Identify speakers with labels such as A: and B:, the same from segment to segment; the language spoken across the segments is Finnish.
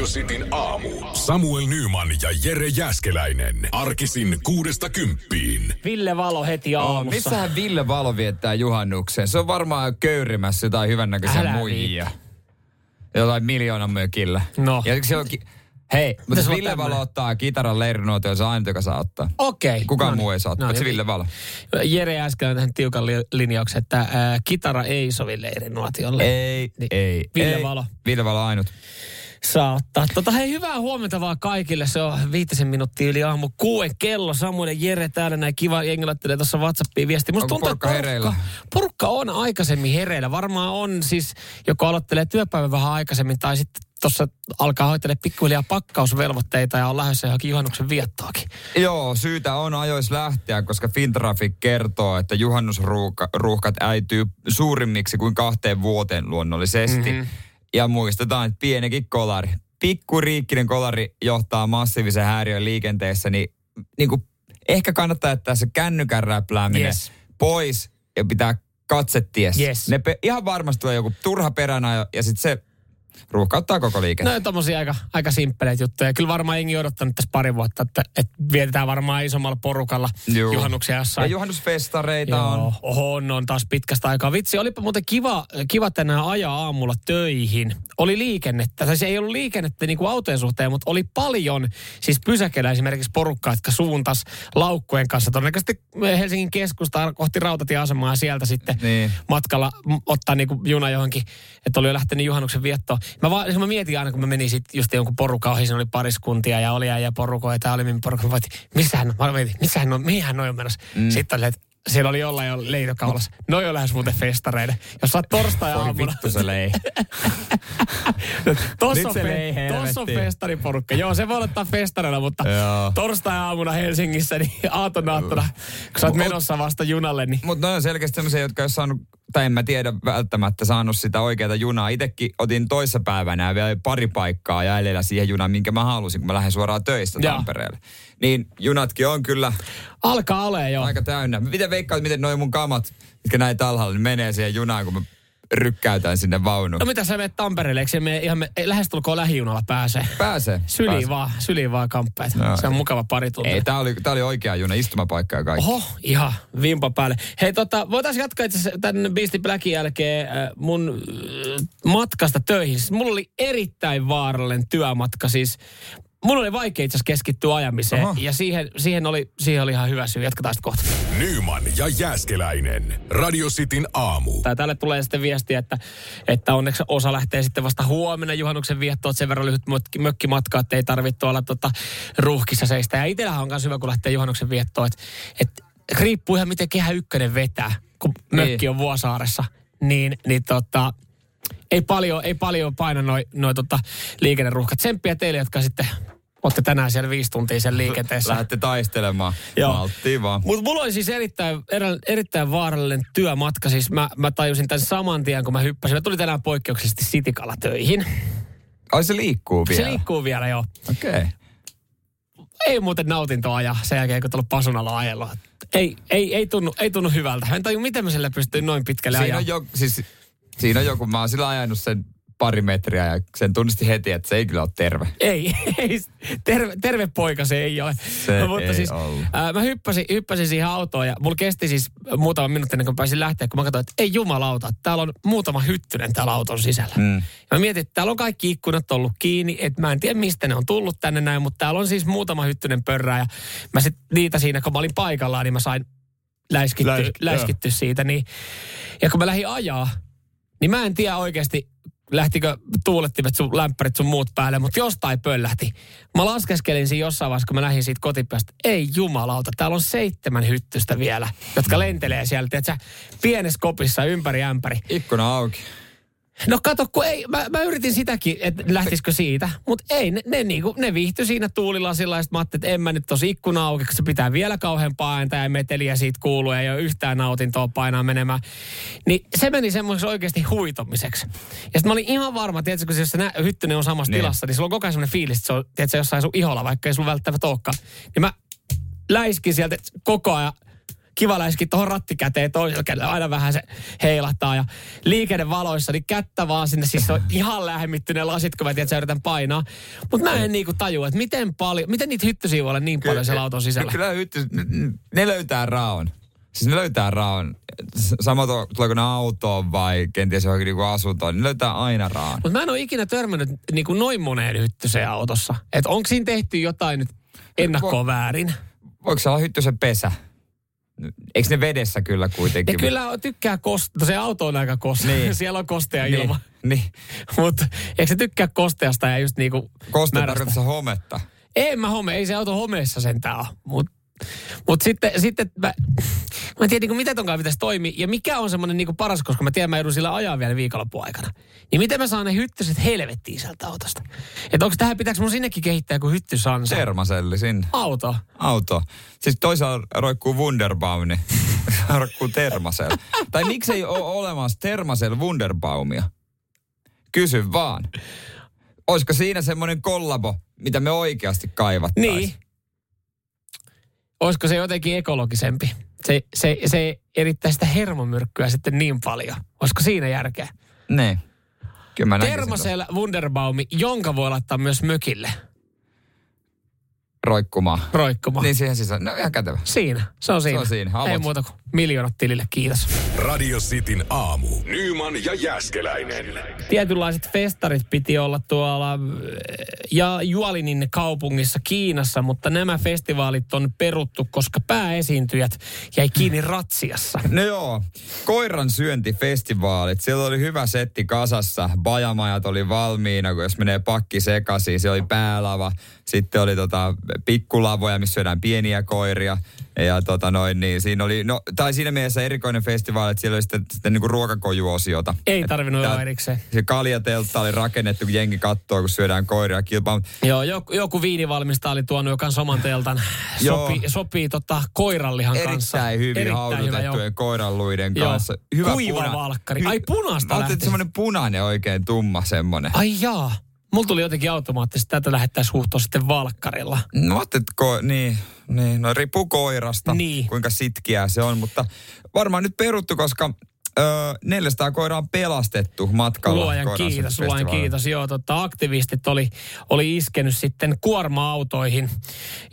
A: Radio Cityn aamu. Samuel Nyman ja Jere Jäskeläinen. Arkisin kuudesta kymppiin.
B: Ville Valo heti
C: Oh,
B: aamussa.
C: missähän Ville Valo viettää juhannuksen? Se on varmaan köyrimässä jotain hyvännäköisiä
B: Älä
C: muijia. Jotain miljoonan mökillä.
B: No.
C: Ja se onkin... Hei, mutta jos
B: on
C: Ville
B: tämmönen?
C: Valo ottaa kitaran leirinuotio, se on ainut, joka saa ottaa.
B: Okei.
C: Kukaan
B: No niin.
C: muu ei saa ottaa,
B: No
C: paitsi
B: niin.
C: Ville Valo.
B: Jere äsken on tähän tiukan li- linjauksen, että ää, kitara ei sovi leirinuotiolle.
C: Ei,
B: Niin.
C: ei.
B: Ville
C: ei.
B: Valo.
C: Ville Valo ainut.
B: Saa ottaa. Tota, hei, hyvää huomenta vaan kaikille. Se on viitisen minuuttia yli aamu kuuden kello. Samuel ja Jere täällä näin kiva jengi laittelee tuossa Whatsappiin viesti. Musta
C: Onko
B: tuntuu,
C: porukka hereillä?
B: porukka on aikaisemmin hereillä. Varmaan on siis, joko aloittelee työpäivän vähän aikaisemmin tai sitten tuossa alkaa hoitella pikkuhiljaa pakkausvelvoitteita ja on lähdössä johonkin juhannuksen viettoakin.
C: Joo, syytä on ajois lähteä, koska Fintraffic kertoo, että juhannusruuhkat äityy suurimmiksi kuin kahteen vuoteen luonnollisesti. Mm-hmm. Ja muistetaan, että pienikin kolari, pikkuriikkinen kolari johtaa massiivisen häiriön liikenteessä, niin, niin kuin ehkä kannattaa jättää se kännykän räplääminen
B: Yes.
C: pois ja pitää katse ties.
B: Yes.
C: Ne pe- ihan varmasti tulee joku turha peränä ja sitten se ruuhkauttaa koko liikenteen.
B: No tommosia aika, aika simppeleitä juttuja. Kyllä varmaan jengi odottanut tässä pari vuotta, että, että vietetään varmaan isommalla porukalla
C: Juu.
B: juhannuksia
C: Ja
B: jossain.
C: juhannusfestareita on.
B: Joo, oho, on, on taas pitkästä aikaa. Vitsi, olipa muuten kiva, kiva tänään ajaa aamulla töihin. Oli liikennettä, tai se ei ollut liikennettä niin kuin autojen suhteen, mutta oli paljon siis pysäkeillä esimerkiksi porukkaa, jotka suuntas laukkujen kanssa todennäköisesti Helsingin keskustaa kohti rautatieasemaa ja sieltä sitten
C: Niin.
B: matkalla ottaa niin kuin juna johonkin, että oli jo lähtenyt juhannuksen viettoon. Mä, vaan, siis mä mietin aina, kun mä menin sit just jonkun porukan ohi, siinä oli pariskuntia ja oli ja porukoita ja oli minun porukka. Mä mietin, missähän on, mä mietin, missähän on, mihin noi on menossa. Mm. Sitten oli, että siellä oli jollain jo leitokaulassa. Noi on lähes muuten festareille. Jos sä oot torstai aamuna.
C: vittu se lei.
B: Tossa on,
C: lei
B: tossa on festariporukka. Joo, se voi olla festareilla, mutta
C: Joo.
B: torstai-aamuna Helsingissä, niin aatonaattona, kun sä oot menossa vasta junalle, niin
C: Mutta ne on selkeästi sellaisia, jotka ei saanut, tai en mä tiedä välttämättä saanut sitä oikeaa junaa. Itekin otin toissa päivänä ja vielä pari paikkaa jäljellä siihen junaan, minkä mä halusin, kun mä lähden suoraan töistä
B: Joo.
C: Tampereelle. Niin junatkin on kyllä
B: alkaa ole jo.
C: aika täynnä. Miten veikkaat, miten noin mun kamat, mitkä näin alhaalla, niin menee siihen junaan, kun mä rykkäytän sinne vaunuun.
B: No mitä sä menet Tampereelle, eikö se mene ihan me, ei, lähestulkoon lähijunalla pääsee?
C: Pääsee.
B: Syliin
C: pääsee.
B: vaan, syliin vaan kamppeita.
C: No.
B: Se on mukava pari tuntia.
C: Ei, tää oli, tää oli oikea juna, istumapaikka ja kaikki.
B: Oho, ihan vimpa päälle. Hei tota, voitaisiin jatkaa itse tämän Beastie Blackin jälkeen äh, mun äh, matkasta töihin. Siis mulla oli erittäin vaarallinen työmatka. Siis Mulla oli vaikea itse asiassa keskittyä ajamiseen
C: Oho.
B: ja siihen, siihen, oli, siihen oli ihan hyvä syy. Jatketaan sitten kohta.
A: Nyman ja Jääskeläinen. Radio Cityn aamu.
B: Tai tälle tulee sitten viestiä, että, että onneksi osa lähtee sitten vasta huomenna juhannuksen viettoon, että sen verran lyhyt mökki- mökkimatka, että ei tarvitse olla tota ruuhkissa seistä. Ja itsellähän on myös hyvä, kun lähtee juhannuksen viettoon, että, että riippuu ihan miten kehä ykkönen vetää, kun mökki
C: Niin.
B: on Vuosaaressa. Niin, niin tota, ei paljon, ei paljon paina noin noi, tota, liikenneruuhkat. Tsemppiä teille, jotka sitten olette tänään siellä viisi tuntia sen liikenteessä.
C: Lähdette taistelemaan.
B: Joo.
C: Malttiin vaan.
B: Mutta mulla oli siis erittäin, erä- erittäin vaarallinen työmatka. Siis mä, mä tajusin tämän saman tien, kun mä hyppäsin. Mä tulin tänään poikkeuksellisesti Sitikalla töihin.
C: Ai se liikkuu vielä.
B: Se liikkuu vielä jo.
C: Okei. Okay.
B: Ei muuten nautintoa ja sen jälkeen, kun tullut pasunalla ajella. Ei, ei, ei, tunnu, ei tunnu hyvältä. En taju, miten mä sillä pystyin noin pitkälle
C: Siinä
B: ajaa.
C: on, jo, siis, siinä on joku, mä oon sillä ajanut sen pari metriä ja sen tunnisti heti, että se ei kyllä ole terve.
B: Ei, ei terve, terve poika se ei ole.
C: Se
B: Mutta
C: ei
B: siis,
C: ollut.
B: ää, mä hyppäsin, hyppäsin siihen autoon ja mulla kesti siis muutama minuutti ennen kuin pääsin lähteä, kun mä katsoin, että ei jumalauta, täällä on muutama hyttynen täällä auton sisällä.
C: Mm.
B: Ja mä mietin, että täällä on kaikki ikkunat ollut kiinni, että mä en tiedä mistä ne on tullut tänne näin, mutta täällä on siis muutama hyttynen pörrää ja mä sit niitä siinä, kun mä olin paikallaan, niin mä sain läiskittyä,
C: Läis-
B: läiskittyä siitä. Niin. Ja kun mä lähdin ajaa, niin mä en tiedä oikeasti, lähtikö tuulettimet sun lämpärit sun muut päälle, mutta jostain pöllähti. Mä laskeskelin siinä jossain vaiheessa, kun mä lähdin siitä kotipäästä. Ei jumalauta, täällä on seitsemän hyttystä vielä, jotka lentelee siellä, tiedätkö, pienessä kopissa ympäri ämpäri.
C: Ikkuna auki.
B: No kato, kun ei, mä, mä yritin sitäkin, että lähtisikö siitä, mutta ei, ne, ne, niinku, ne viihtyi siinä tuulilasilla ja sit mä ajattelin, että en mä nyt tosi ikkuna auki, kun se pitää vielä kauheampaa ääntä ja meteliä siitä kuuluu ja ei ole yhtään nautintoa painaa menemään. Niin se meni semmoiseksi oikeasti huitomiseksi. Ja sitten mä olin ihan varma, tiedätkö, kun jos se nä- hyttynen on samassa
C: Niin.
B: tilassa, niin sulla on koko ajan semmoinen fiilis, että se on tiedätkö, jossain sun iholla, vaikka ei sulla välttämättä olekaan. Niin mä läiskin sieltä koko ajan kiva läiski tuohon rattikäteen toisella kädellä, aina vähän se heilahtaa ja liikennevaloissa, niin kättä vaan sinne, siis se on ihan lämmittyneet lasit, kun mä tiedän, että sä yritän painaa. Mutta mä en niinku tajua, että miten paljon, miten niitä hyttysiä voi olla niin paljon siellä auton sisällä.
C: Kyllä hyttys, ne- löytää raon. Siis ne löytää raon. Sama to, tuleeko ne autoon vai kenties johonkin niinku asuntoon, ne löytää aina raon.
B: Mutta mä en ole ikinä törmännyt niin kuin noin moneen hyttyseen autossa. Että onko siinä tehty jotain nyt ennakkoon väärin?
C: Voiko se olla hyttysen pesä? Eikö ne vedessä kyllä kuitenkin?
B: Ne kyllä tykkää kosta, se auto on aika kosta.
C: Niin.
B: Siellä on kostea
C: niin,
B: ilma.
C: Niin.
B: Mutta eikö se tykkää kosteasta ja just niinku
C: Koste tarkoittaa hometta.
B: Ei mä home, ei se auto homeessa sentään ole. Mutta mut sitten, sitten mä, mä en tiedä, niin miten tonkaan pitäisi toimia. Ja mikä on semmoinen niin paras, koska mä tiedän, mä joudun sillä ajaa vielä viikonloppuun aikana. Niin miten mä saan ne hyttyset helvettiin sieltä autosta? Että onko tähän, pitääkö mun sinnekin kehittää joku hyttysansa?
C: Termaselli sinne.
B: Auto.
C: Auto. Siis toisaalta roikkuu Wunderbaum, niin roikkuu Termasel. tai miksei ole olemassa Termasel Wunderbaumia? Kysy vaan. Olisiko siinä semmoinen kollabo, mitä me oikeasti kaivattaisiin?
B: Niin. Olisiko se jotenkin ekologisempi? Se, se, se erittää sitä hermomyrkkyä sitten niin paljon. Olisiko siinä järkeä?
C: Niin. Kyllä mä
B: Termasel Wunderbaumi, jonka voi laittaa myös mökille
C: roikkumaan.
B: roikkumaan.
C: Niin siihen sisään. No ihan kätevä.
B: Siinä, se on siinä.
C: on siinä.
B: Ei
C: Avot.
B: muuta kuin miljoonat tilille, kiitos.
A: Radio Cityn aamu. Nyman ja Jäskeläinen.
B: Tietynlaiset festarit piti olla tuolla äh, ja Jualinin kaupungissa Kiinassa, mutta nämä festivaalit on peruttu, koska pääesiintyjät jäi kiinni ratsiassa.
C: No joo, koiran syöntifestivaalit. Siellä oli hyvä setti kasassa. Bajamajat oli valmiina, kun jos menee pakki sekaisin. Se oli päälava. Sitten oli tota pikkulavoja, missä syödään pieniä koiria. Ja tota noin, niin siinä oli, no, tai siinä mielessä erikoinen festivaali, että siellä oli sitten, sitten niinku ruokakojuosiota.
B: Ei tarvinnut olla erikseen.
C: Se kaljateltta oli rakennettu, kun jengi kattoo, kun syödään koiria kilpaa.
B: Joo, joku, joku viinivalmistaja oli tuonut jo kans oman teltan.
C: Joo.
B: Sopii, tota koirallihan kanssa.
C: Erittäin hyvin
B: Erittäin
C: haudutettujen
B: joo.
C: koiranluiden
B: Joo.
C: kanssa. Hyvä
B: Kuiva
C: puna-
B: valkkari. Ai, punaista
C: Mä ajattelin,
B: lähtisi.
C: semmoinen punainen oikein tumma semmoinen.
B: Ai jaa. Mulla tuli jotenkin automaattisesti, että tätä lähettäisiin huuhtoa sitten valkkarilla.
C: No ajattelin, niin, niin, no riippuu koirasta,
B: Niin.
C: kuinka sitkiää se on, mutta varmaan nyt peruttu, koska ö, 400 koiraa on pelastettu matkalla.
B: Luojan kiitos, luojan kiitos. Joo, tota, aktivistit oli, oli iskenyt sitten kuorma-autoihin,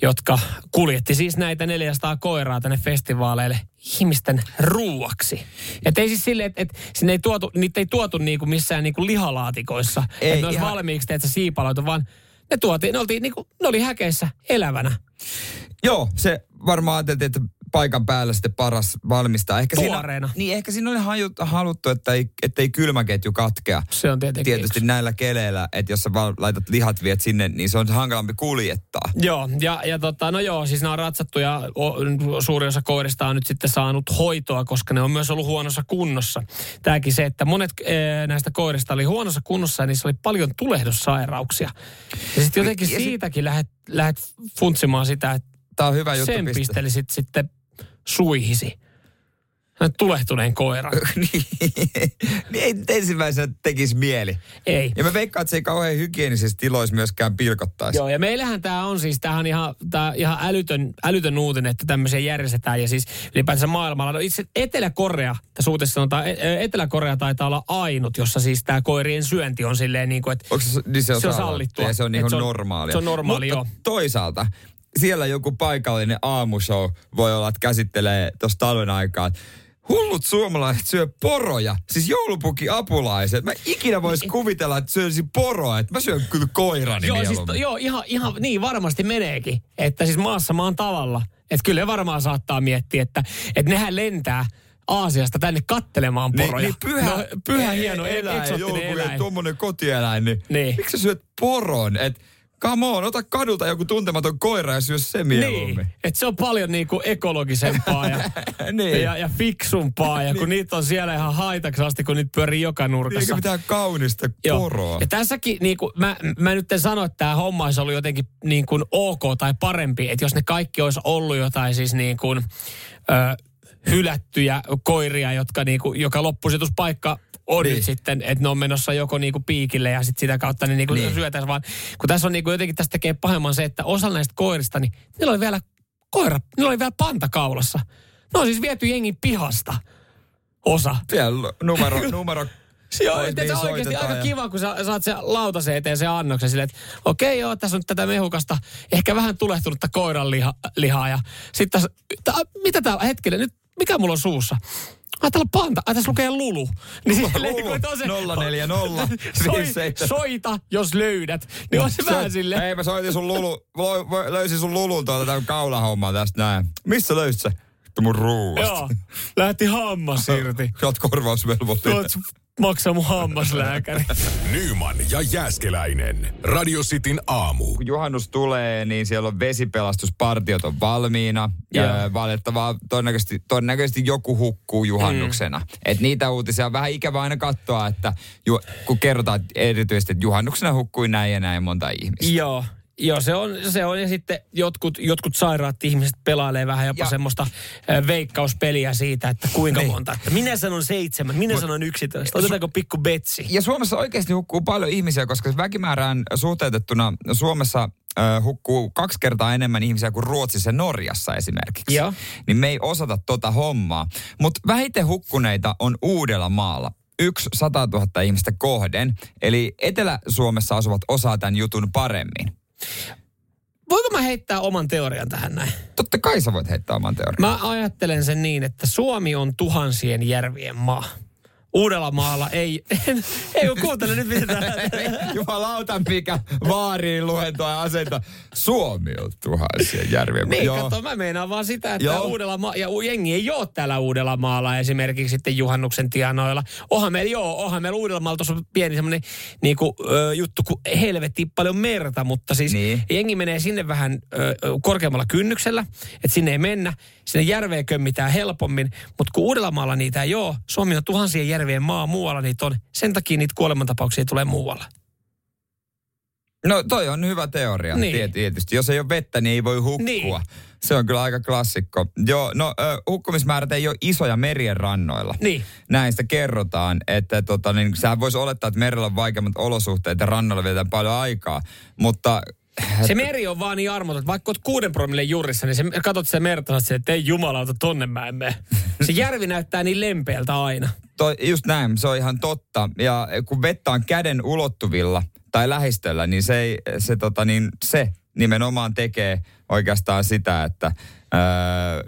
B: jotka kuljetti siis näitä 400 koiraa tänne festivaaleille ihmisten ruuaksi. Että ei siis silleen, että et, sinne ei tuotu, niitä ei tuotu niinku missään niinku lihalaatikoissa,
C: Ei,
B: että ne olisi
C: ihan-
B: valmiiksi, että siipaloitu, vaan ne tuotiin, ne, oltiin, niinku, ne oli häkeissä elävänä.
C: Joo, se varmaan ajateltiin, että paikan päällä sitten paras valmistaa. Ehkä
B: Tuoreena.
C: Siinä, niin ehkä siinä oli haju- haluttu, että ei, ettei kylmäketju katkea.
B: Se on tietenkin
C: Tietysti näillä keleillä, että jos sä val- laitat lihat viet sinne, niin se on hankalampi kuljettaa.
B: Joo, ja, ja tota, no joo, siis nämä on ratsattu ja o, suuri osa koirista on nyt sitten saanut hoitoa, koska ne on myös ollut huonossa kunnossa. Tämäkin se, että monet e, näistä koirista oli huonossa kunnossa ja niissä oli paljon tulehdussairauksia. Ja sitten jotenkin
C: Ja sit-
B: siitäkin lähdet, lähdet funtsimaan sitä, että
C: Tämä on hyvä juttu.
B: sen
C: pistää.
B: pistelisit sitten suihisi. Tulehtuneen koiran.
C: niin, niin ei ensimmäisenä tekisi mieli.
B: Ei.
C: Ja mä veikkaan, että se ei kauhean hygienisissä tiloissa myöskään pilkottaisi.
B: Joo, ja meillähän tämä on siis, tämähän on ihan, tää ihan älytön, älytön uutinen, että tämmöisiä järjestetään. Ja siis ylipäätänsä maailmalla, no itse Etelä-Korea, tässä uutessa sanotaan, E- Etelä-Korea taitaa olla ainut, jossa siis tämä koirien syönti on silleen niin kuin, että
C: Onko se, niin se on,
B: Se on
C: sallittua. Ja se on
B: se on-
C: normaalia.
B: se on normaali,
C: Mutta
B: joo.
C: toisaalta siellä joku paikallinen aamushow voi olla, että käsittelee tuossa talven aikaan. Hullut suomalaiset syö poroja, siis joulupuki apulaiset. Mä ikinä vois kuvitella, että syöisi poroa, että mä syön kyllä koirani
B: Joo, siis,
C: mieluummin.
B: to- joo ihan, ihan niin varmasti meneekin. Että siis maassa maan tavalla. Että kyllä varmaan saattaa miettiä, että, että nehän lentää Aasiasta tänne kattelemaan poroja.
C: Niin, niin pyhä,
B: no, pyhä hieno e-
C: eläin,
B: eksoottinen eläin.
C: Tuommoinen kotieläin, niin,
B: Niin.
C: miksi sä syöt poron? Et come on, ota kadulta joku tuntematon koira ja syö se mieluummin.
B: Niin, että se on paljon niinku ekologisempaa ja,
C: Niin.
B: ja, ja fiksumpaa. Ja kun niitä on siellä ihan haitaksi asti, kun niitä pyörii joka nurkassa.
C: Eikä mitään kaunista poroa.
B: Ja tässäkin, niin kuin, mä, mä nyt en sano, että tämä homma olisi ollut jotenkin niin kuin ok tai parempi, että jos ne kaikki olisi ollut jotain siis niin kuin, ö, hylättyjä koiria, jotka niin kuin, joka loppusijoituspaikka on
C: Niin.
B: nyt sitten, että ne on menossa joko niinku piikille ja sitten sitä kautta ne niinku
C: Niin.
B: syötäisiin vaan. Kun tässä on niinku jotenkin tästä tekee pahemman se, että osa näistä koirista, niin niillä oli vielä koira, niillä oli vielä panta kaulassa. Ne on siis viety jengin pihasta. Osa.
C: Siellä numero, numero
B: Joo, että se on oikeasti aika
C: ja-
B: kiva, kun sä saat se lautasen eteen se annoksen silleen, että okei joo, tässä on tätä mehukasta, ehkä vähän tulehtunutta koiran liha, lihaa ja sitten mitä tää, hetkinen, nyt, mikä mulla on suussa? Ai täällä panta, ai tässä lukee Lulu. Niin silleen,
C: Lulu,
B: kun, on se-
C: 040
B: Soi,
C: 57.
B: soita, jos löydät. Niin on se vähän silleen.
C: Hei, mä soitin sun lulu, löysin sun lulun tuolta tämän kaulahommaa tästä näin. Missä löysit se? Mun ruuasta.
B: Joo, lähti hammas irti.
C: Sä oot korvausvelvollinen.
B: Maksaa mun hammaslääkäri.
A: Nyman ja Jääskeläinen. Radio Cityn aamu.
C: kun juhannus tulee, niin siellä on vesipelastuspartiot on valmiina. Ja
B: Joo.
C: valitettavaa, todennäköisesti, todennäköisesti joku hukkuu juhannuksena. Mm. Et niitä uutisia on vähän ikävä aina katsoa, että ju, kun kerrotaan erityisesti, että juhannuksena hukkui näin ja näin monta ihmistä.
B: Joo. Joo, se on, se on. Ja sitten jotkut, jotkut sairaat ihmiset pelailee vähän jopa
C: Ja-
B: semmoista äh, veikkauspeliä siitä, että kuinka
C: Niin.
B: monta. Että minä sanon seitsemän, minä sanon yksitoista. Otetaanko pikku betsi?
C: Ja Suomessa oikeasti hukkuu paljon ihmisiä, koska väkimäärään suhteutettuna Suomessa ö, hukkuu kaksi kertaa enemmän ihmisiä kuin Ruotsissa ja Norjassa esimerkiksi.
B: Joo.
C: Niin me ei osata tota hommaa. Mutta vähiten hukkuneita on Uudella maalla. Yksi 100 000 ihmistä kohden. Eli Etelä-Suomessa asuvat osaa tämän jutun paremmin.
B: Voinko mä heittää oman teorian tähän näin?
C: Totta kai sä voit heittää oman teorian.
B: Mä ajattelen sen niin, että Suomi on tuhansien järvien maa. Uudellamaalla ei, ei kun kuuntele nyt mitä tää-
C: Jumalauta, mikä vaariin luentoa ja asenta. Suomi on tuhansia järviä.
B: Niin,
C: Joo.
B: kato, mä meinaan vaan sitä, että
C: Joo.
B: uudella ma- ja jengi ei ole täällä uudella maalla esimerkiksi sitten juhannuksen tienoilla. Onhan meillä, joo, onhan meillä uudella maalla tuossa pieni semmoinen niinku, ö, juttu, kun helvetti paljon merta, mutta siis
C: Niin.
B: jengi menee sinne vähän ö, korkeammalla kynnyksellä, että sinne ei mennä. Sinne järveen kömmitään helpommin, mutta kun uudella maalla niitä ei ole, Suomi on tuhansien järvien maa, muualla niitä on. Sen takia niitä kuolemantapauksia tulee muualla.
C: No toi on hyvä teoria
B: Niin.
C: tietysti. Jos ei ole vettä, niin ei voi hukkua.
B: Niin.
C: Se on kyllä aika klassikko. Joo, no hukkumismäärät ei ole isoja merien rannoilla.
B: Niin.
C: Näin sitä kerrotaan, että tota, niin, sehän voisi olettaa, että merellä on vaikeammat olosuhteet ja rannalla vietään paljon aikaa. Mutta
B: Se meri on vaan niin armoton, että vaikka oot kuuden promille jurissa, niin se, katot se merta, silleen, että ei jumalauta, tonne mä en mene. Se järvi näyttää niin lempeältä aina.
C: toi, just näin, se on ihan totta. Ja kun vettä on käden ulottuvilla tai lähistöllä, niin se, ei, se, tota, niin se nimenomaan tekee oikeastaan sitä, että öö,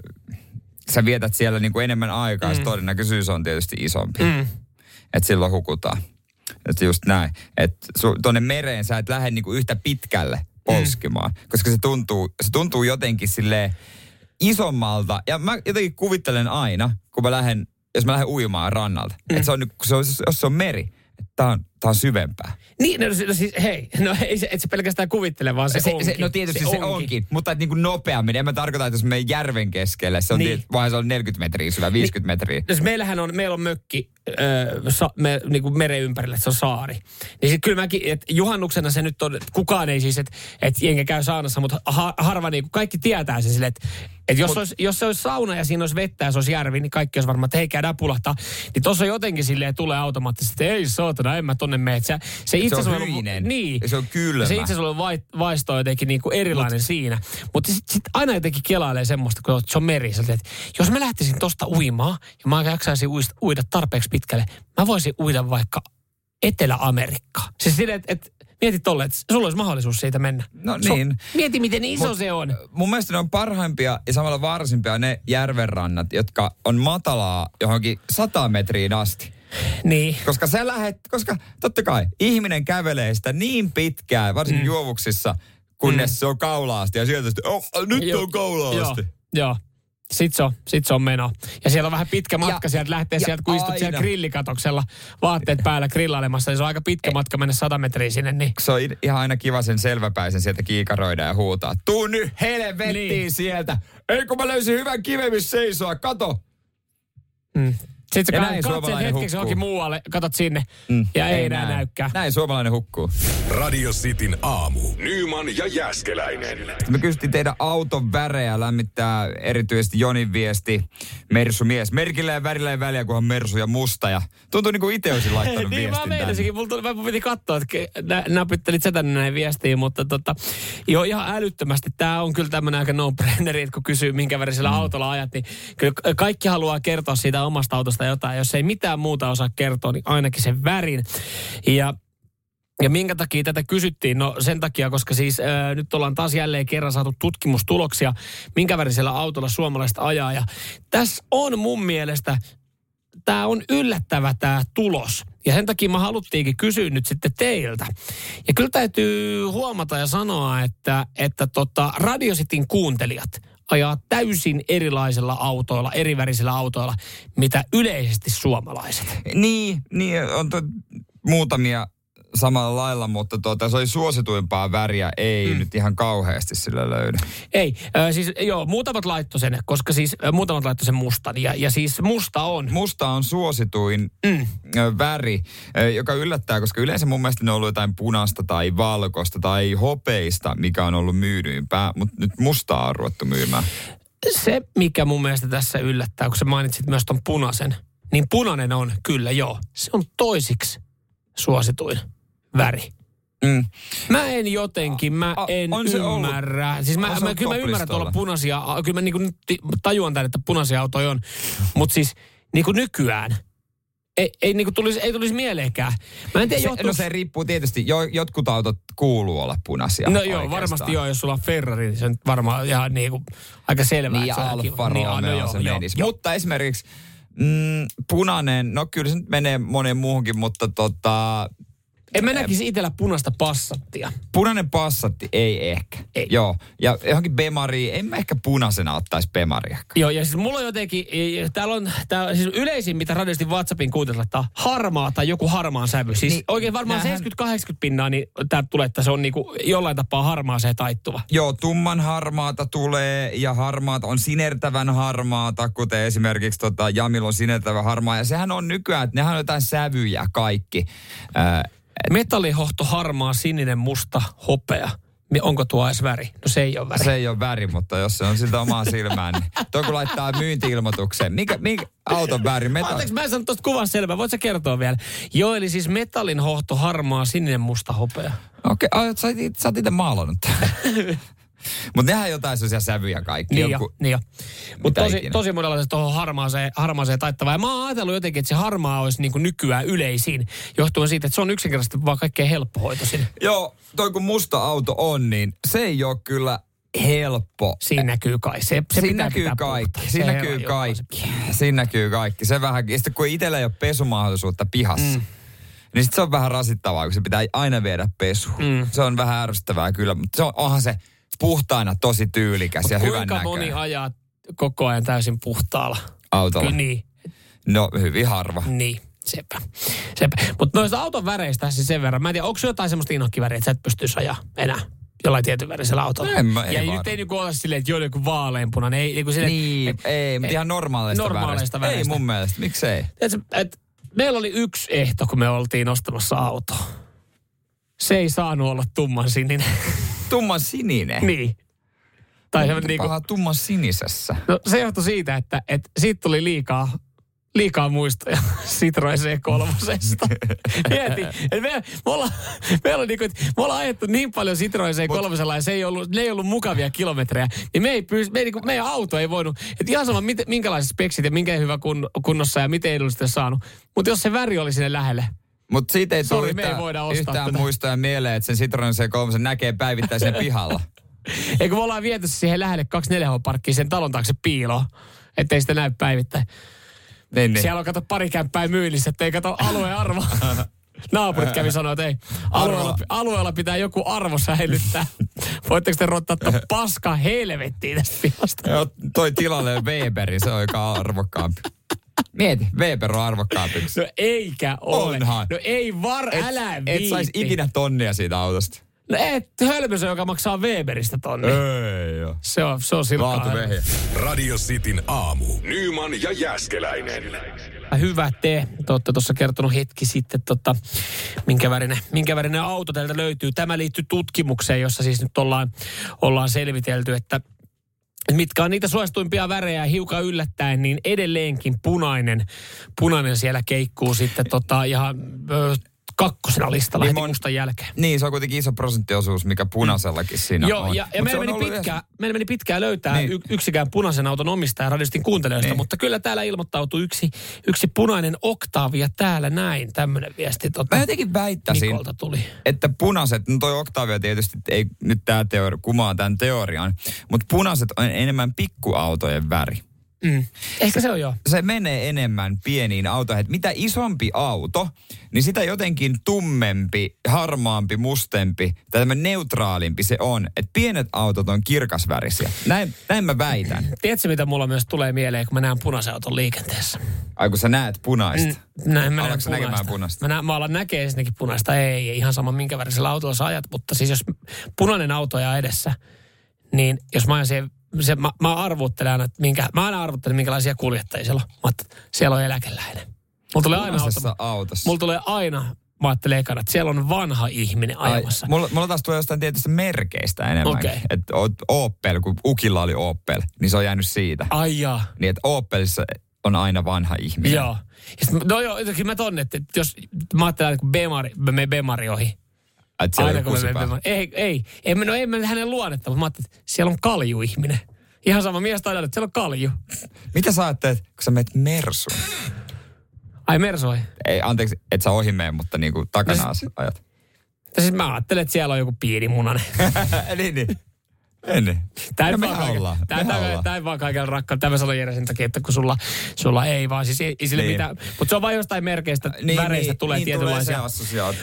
C: sä vietät siellä niin kuin enemmän aikaa, mm. todennäköisyys on tietysti isompi.
B: Mm.
C: Että silloin hukutaan. Että just näin. Että tuonne mereen sä et lähde niinku yhtä pitkälle polskimaan, koska se tuntuu, se tuntuu jotenkin silleen isommalta. Ja mä jotenkin kuvittelen aina, kun mä lähden, jos mä lähden uimaan rannalta, mm. että se on, se on, jos se on meri, että tää on, tää on syvempää.
B: Niin, no, no siis hei, no ei se, et se pelkästään kuvittele, vaan se,
C: Se,
B: onkin.
C: se, no tietysti se, se onkin. mutta että niin kuin nopeammin. En mä tarkoita, että jos me järven keskelle, se on,
B: Niin.
C: niin. vaan se on 40 metriä syvä, 50 metriä.
B: Jos meillähän on, meillä on mökki ö, sa, me, niin kuin meren ympärillä, että se on saari. Niin sit kyllä mäkin, että juhannuksena se nyt on, kukaan ei siis, että et jengi käy saunassa, mutta ha, harva niin kuin kaikki tietää sen silleen, että et jos, olisi, jos se olisi sauna ja siinä olisi vettä ja se olisi järvi, niin kaikki olisi varmaan, että hei käydään pulahtaa. Niin tuossa jotenkin silleen tulee automaattisesti, että ei saatana, en mä tonne mene. Se, se, itse
C: on
B: asiassa
C: hyinen.
B: Niin.
C: Ja se on kylmä.
B: Se itse asiassa vai, vaisto on jotenkin niin kuin erilainen Mut. siinä. Mutta sitten sit aina jotenkin kelailee semmoista, kun se on meri. Sieltä, että jos mä lähtisin tosta uimaan ja mä jaksaisin uista, uida tarpeeksi pitkälle, mä voisin uida vaikka Etelä-Amerikkaan. Siis silleen, että et, mieti tolle, että sulla olisi mahdollisuus siitä mennä.
C: No
B: Se on-
C: niin.
B: mieti, miten iso
C: Mut,
B: se on.
C: Mun mielestä ne on parhaimpia ja samalla vaarallisempia ne järvenrannat, jotka on matalaa johonkin 100 metriin asti.
B: Niin.
C: Koska sä lähet, koska totta kai ihminen kävelee sitä niin pitkään, varsinkin mm. juovuksissa, kunnes mm. se on kaulaasti ja sieltä sitten, oh, nyt
B: Joo.
C: on kaulaasti.
B: Joo, joo. Sit se on, sit se on meno. Ja siellä on vähän pitkä matka
C: Ja-
B: sieltä lähtee
C: ja
B: sieltä, kun istut siellä
C: aina.
B: grillikatoksella vaatteet päällä grillailemassa, niin se on aika pitkä matka mennä 100 metriä sinne, niin
C: Se on ihan aina kiva sen selväpäisen sieltä kiikaroida ja huutaa. Tuu nyt helvettiin
B: Niin.
C: sieltä. Ei kun mä löysin hyvän kiven, seisoa. Kato.
B: Sitten
C: Ja
B: sä
C: näin
B: katset
C: suomalainen
B: hetkeksi
C: hukkuu.
B: johonkin muualle, katot sinne mm, ja ei, enää
C: näin.
B: näykään.
C: Näin suomalainen hukkuu.
A: Radio Cityn aamu. Nyman ja Jäskeläinen.
C: Me kysyttiin teidän auton värejä lämmittää erityisesti Jonin viesti. Mersu mies. Merkillä ja värillä ei väliä, kunhan Mersu ja musta. Ja tuntuu niin kuin itse olisin laittanut
B: niin mä
C: viestin tänne.
B: meinasinkin, mulla tuli, mä piti katsoa, että nä, napittelit sä tänne näin viestiin, mutta tota, joo ihan älyttömästi. Tämä on kyllä tämmöinen aika no-braineri, kun kysyy minkä värisellä mm. autolla ajat, niin kyllä ka- kaikki haluaa kertoa siitä omasta autosta jotain. Jos ei mitään muuta osaa kertoa, niin ainakin sen värin. Ja ja minkä takia tätä kysyttiin? No sen takia, koska siis ää, nyt ollaan taas jälleen kerran saatu tutkimustuloksia, minkä värisellä autolla suomalaista ajaa. Ja tässä on mun mielestä, tämä on yllättävä tämä tulos. Ja sen takia mä haluttiinkin kysyä nyt sitten teiltä. Ja kyllä täytyy huomata ja sanoa, että, että tota, Radio Cityn kuuntelijat ajaa täysin erilaisilla autoilla, erivärisillä autoilla, mitä yleisesti suomalaiset.
C: Niin, niin on to, muutamia samalla lailla, mutta tuota, se oli suosituimpaa väriä. Ei mm. nyt ihan kauheasti sillä löydy.
B: Ei, äh, siis joo, muutamat laittoi sen, koska siis äh, muutamat laittoi sen mustan. Ja, ja siis musta on.
C: Musta on suosituin mm. väri, ö, joka yllättää, koska yleensä mun mielestä ne on ollut jotain punasta tai valkoista tai hopeista, mikä on ollut myydyimpää, mutta nyt mustaa on ruvettu myymään.
B: Se, mikä mun mielestä tässä yllättää, kun sä mainitsit myös ton punaisen, niin punainen on kyllä joo. Se on toisiksi suosituin väri.
C: Mm.
B: Mä en jotenkin, mä
C: A-
B: en
C: on se ollut.
B: ymmärrä. Siis mä,
C: On se
B: mä,
C: ollut
B: kyllä mä ymmärrän, että olla
C: top-listalla.
B: punaisia, a- kyllä mä niinku tajuan tämän, että punaisia autoja on. Mutta siis niinku nykyään, ei, ei, niinku tulisi, ei tulisi mieleenkään. Mä en tiedä,
C: Se,
B: johtuuko...
C: no se riippuu tietysti, jo, jotkut autot kuuluu olla punaisia
B: No joo,
C: oikeastaan.
B: varmasti joo, jos sulla on Ferrari, niin se on varmaan ihan niinku, aika selvää.
C: Niin. Alfa
B: Niin,
C: Romeo
B: ah, no joo,
C: se
B: joo,
C: menisi.
B: joo.
C: Mutta esimerkiksi mm, punainen, no kyllä se nyt menee moneen muuhunkin, mutta tota,
B: En mä näkisi itsellä punaista passattia.
C: punainen passatti ei ehkä.
B: Ei.
C: Joo, ja johonkin Bemariin, en mä ehkä punaisena ottaisi Bemaria.
B: Joo, ja siis mulla on jotenkin, täällä on, tää, siis yleisin, mitä radiosti WhatsAppin kuuntelijat laittaa, harmaa tai joku harmaan sävy. Siis niin, oikein varmaan
C: näähän-
B: 70-80 pinnaa, niin tää tulee, että se on niinku jollain tapaa harmaaseen taittuva.
C: Joo, tumman harmaata tulee ja harmaata on sinertävän harmaata, kuten esimerkiksi tota, Jamil on sinertävä harmaa. Ja sehän on nykyään, että nehän on jotain sävyjä kaikki.
B: Metallihohto, harmaa, sininen, musta, hopea. Onko tuo edes väri? No se ei ole väri.
C: se ei ole väri, mutta jos se on siltä omaa silmään, niin tuo kun laittaa myynti-ilmoitukseen. Mikä, mikä auton väri? Meta-
B: Anteeksi, mä en saanut tuosta kuvasta selvää. Voitko sä kertoa vielä? Joo, eli siis metallin hohto, harmaa, sininen, musta, hopea.
C: Okei, okay, sä, sä oot itse maalannut. Mutta nehän jotain sellaisia sävyjä kaikki.
B: Niin jo,
C: Joku-
B: niin jo. Mutta tosi,
C: ikinä.
B: tosi monella se tuohon harmaaseen, harmaaseen taittavaa. Ja mä oon ajatellut jotenkin, että se harmaa olisi niin kuin nykyään yleisin, johtuen siitä, että se on yksinkertaisesti vaan kaikkein helppohoitoisin.
C: Joo, toi kun musta auto on, niin se ei ole kyllä helppo.
B: Siinä näkyy kai. Se, se
C: Siinä näkyy
B: pitää
C: kaikki. Siinä
B: Se
C: näkyy kaikki. Siinä näkyy kaikki. Se vähän, ja sitten kun itsellä ei ole pesumahdollisuutta pihassa, mm. niin sit se on vähän rasittavaa, kun se pitää aina viedä pesu. Mm. Se on vähän ärsyttävää kyllä, mutta se on, onhan se puhtaana tosi tyylikäs ja hyvän
B: Kuinka moni
C: näköinen
B: ajaa koko ajan täysin puhtaalla?
C: autolla.
B: Kyllä niin,
C: No hyvin harva.
B: niin. Sepä. Sepä. Mutta noista auton väreistä siis sen verran. Mä en tiedä, onko jotain semmoista inhokkiväriä, että sä et pystyisi ajaa enää jollain tietyn värisellä autolla?
C: En mä- ei
B: ja nyt ei niinku ole silleen, että joku vaaleanpunainen. Ei, niinku silleen,
C: Niin, ei, mutta ihan normaaleista,
B: normaaleista
C: väreistä. Ei
B: väreistä.
C: mun mielestä, miksei?
B: Tiedätkö, et meillä oli yksi ehto, kun me oltiin ostamassa autoa. Se ei saanut olla tumman sininen.
C: Tumman sininen.
B: niin. Tai se, niinku,
C: tumman sinisessä.
B: no, se johtui siitä, että, että siitä tuli liikaa, liikaa muistoja Citroen C3. Mieti, että me, me, ollaan, me, ollaan niinku, että me ollaan ajettu niin paljon Citroen C3 ja se ei ollut, ne ei ollut mukavia kilometrejä, niin me ei pyys, me ei, niinku, meidän auto ei voinut, että ihan sama minkälaiset speksit ja minkä hyvä kun, kunnossa ja miten edullisesti saanut. Mutta jos se väri oli sinne lähelle,
C: Mutta siitä ei tule
B: ei
C: yhtään,
B: voida ostaa
C: yhtään
B: tätä.
C: muistoja mieleen, että sen Citroen C3 näkee päivittäin sen pihalla.
B: Eikö me ollaan viety siihen lähelle 24H-parkkiin sen talon taakse piiloon, ettei sitä näy päivittäin.
C: Niin, niin.
B: Siellä on kato pari kämppää myynnissä, ettei kato alueen arvo. naapurit kävi sanoa, että ei, alueella, alueella pitää joku arvo säilyttää. Voitteko te rottaa paska helvettiin tästä pihasta?
C: Joo, toi tilalle Weberi, se on aika arvokkaampi. Mieti, Weber on arvokkaampi.
B: No eikä ole.
C: Onhan.
B: No ei var,
C: Et,
B: älä
C: et
B: viitti.
C: sais ikinä tonnia siitä autosta.
B: No et, hölmösö, joka maksaa Weberistä tonni.
C: Ei joo.
B: Se on, se on
C: vehjä.
A: Radio Cityn aamu. Nyman ja Jäskeläinen.
B: Hyvä te. Te olette tuossa kertonut hetki sitten, tota, minkä, värinen, minkä värinen auto teiltä löytyy. Tämä liittyy tutkimukseen, jossa siis nyt ollaan, ollaan selvitelty, että mitkä on niitä suosituimpia värejä hiukan yllättäen, niin edelleenkin punainen, punainen siellä keikkuu sitten tota, ihan ö, kakkosena listalla
C: Niin
B: heti
C: mon-
B: mustan jälkeen.
C: Niin, se on kuitenkin iso prosenttiosuus, mikä punaisellakin siinä
B: Joo,
C: on.
B: ja, ja meillä, meni
C: ollut
B: pitkään, meillä meni pitkään löytää
C: Niin.
B: niin. yksikään punaisen auton omistaja radistin kuuntelijoista,
C: Niin.
B: mutta kyllä täällä ilmoittautui yksi, yksi punainen Octavia täällä näin. Tämmöinen viesti tota,
C: Mä jotenkin väittäisin,
B: tuli.
C: että punaiset, no toi Octavia tietysti ei nyt tämä teori, kumaa tämän teorian, mutta punaiset on enemmän pikkuautojen väri.
B: Mm. Ehkä se on joo.
C: Se menee enemmän pieniin autoihin. Mitä isompi auto, niin sitä jotenkin tummempi, harmaampi, mustempi tai tämmöinen neutraalimpi se on. Että pienet autot on kirkasvärisiä. Näin, näin mä väitän.
B: Tiedätkö, mitä mulla myös tulee mieleen, kun mä näen punaisen auton liikenteessä?
C: Ai kun sä näet punaista.
B: Mm, Näin, mä näen
C: Alatko
B: punaista.
C: punaista?
B: Mä, näen, mä alan näkee ensinnäkin punaista. Ei, ei, ihan sama minkä värisellä autolla sä ajat. Mutta siis jos punainen auto ajaa edessä, niin jos mä ajan siihen, se, mä, mä arvuuttelen aina, että minkä, mä aina arvuuttelen, minkälaisia kuljettajia siellä on. Mä että siellä on eläkeläinen. Mulla tulee aina auto.
C: Autossa.
B: Mulla tulee aina, mä ajattelen ekana, että siellä on vanha ihminen ajamassa.
C: Ai, mulla, mulla taas tulee jostain tietystä merkeistä enemmän.
B: Okei.
C: Että Opel, kun Ukilla oli Opel, niin se on jäänyt siitä.
B: Ai jaa.
C: Niin, että Opelissa on aina vanha ihminen.
B: Joo. Ja sit, no joo, jotenkin mä tonne, että jos mä ajattelen, että kun Bemari, me Bemari ohi.
C: Että siellä
B: Aina kun menemme. Ei, ei. ei me, no ei me hänen luonnetta, mutta mä ajattelin, että siellä on kalju ihminen. Ihan sama mies tai että siellä on kalju.
C: Mitä sä ajattelet, kun sä menet Mersuun?
B: Ai Mersoi.
C: Ei, anteeksi, et sä ohi mene, mutta niinku takana
B: No
C: ajat.
B: Ja siis mä ajattelen, että siellä on joku pienimunainen.
C: niin, niin. Ei niin.
B: Tää ei
C: No
B: vaan kaiken- ei vaan kaiken rakkaan. Tämä sanon Jere sen takia, että kun sulla, sulla ei vaan, siis ei, ei sille
C: Niin.
B: mitään. Mutta se on vain jostain merkeistä,
C: Niin,
B: väreistä
C: niin,
B: tulee
C: niin
B: tietynlaisia.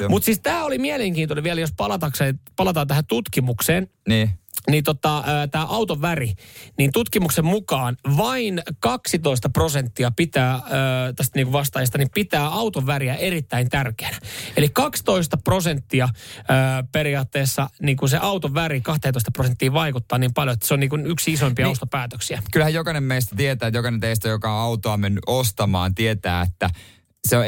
B: Mutta siis tämä oli mielenkiintoinen vielä, jos palatakseen, palataan tähän tutkimukseen.
C: Niin.
B: Niin tota, tämä auton väri, niin tutkimuksen mukaan vain 12 prosenttia pitää, ää, tästä niinku vastaajista, niin pitää auton väriä erittäin tärkeänä. Eli 12 prosenttia periaatteessa niin kuin se auton väri 12 prosenttia vaikuttaa niin paljon, että se on niin kuin yksi isoimpia
C: Niin.
B: ostopäätöksiä.
C: Kyllähän jokainen meistä tietää, että jokainen teistä, joka on autoa mennyt ostamaan, tietää, että se on,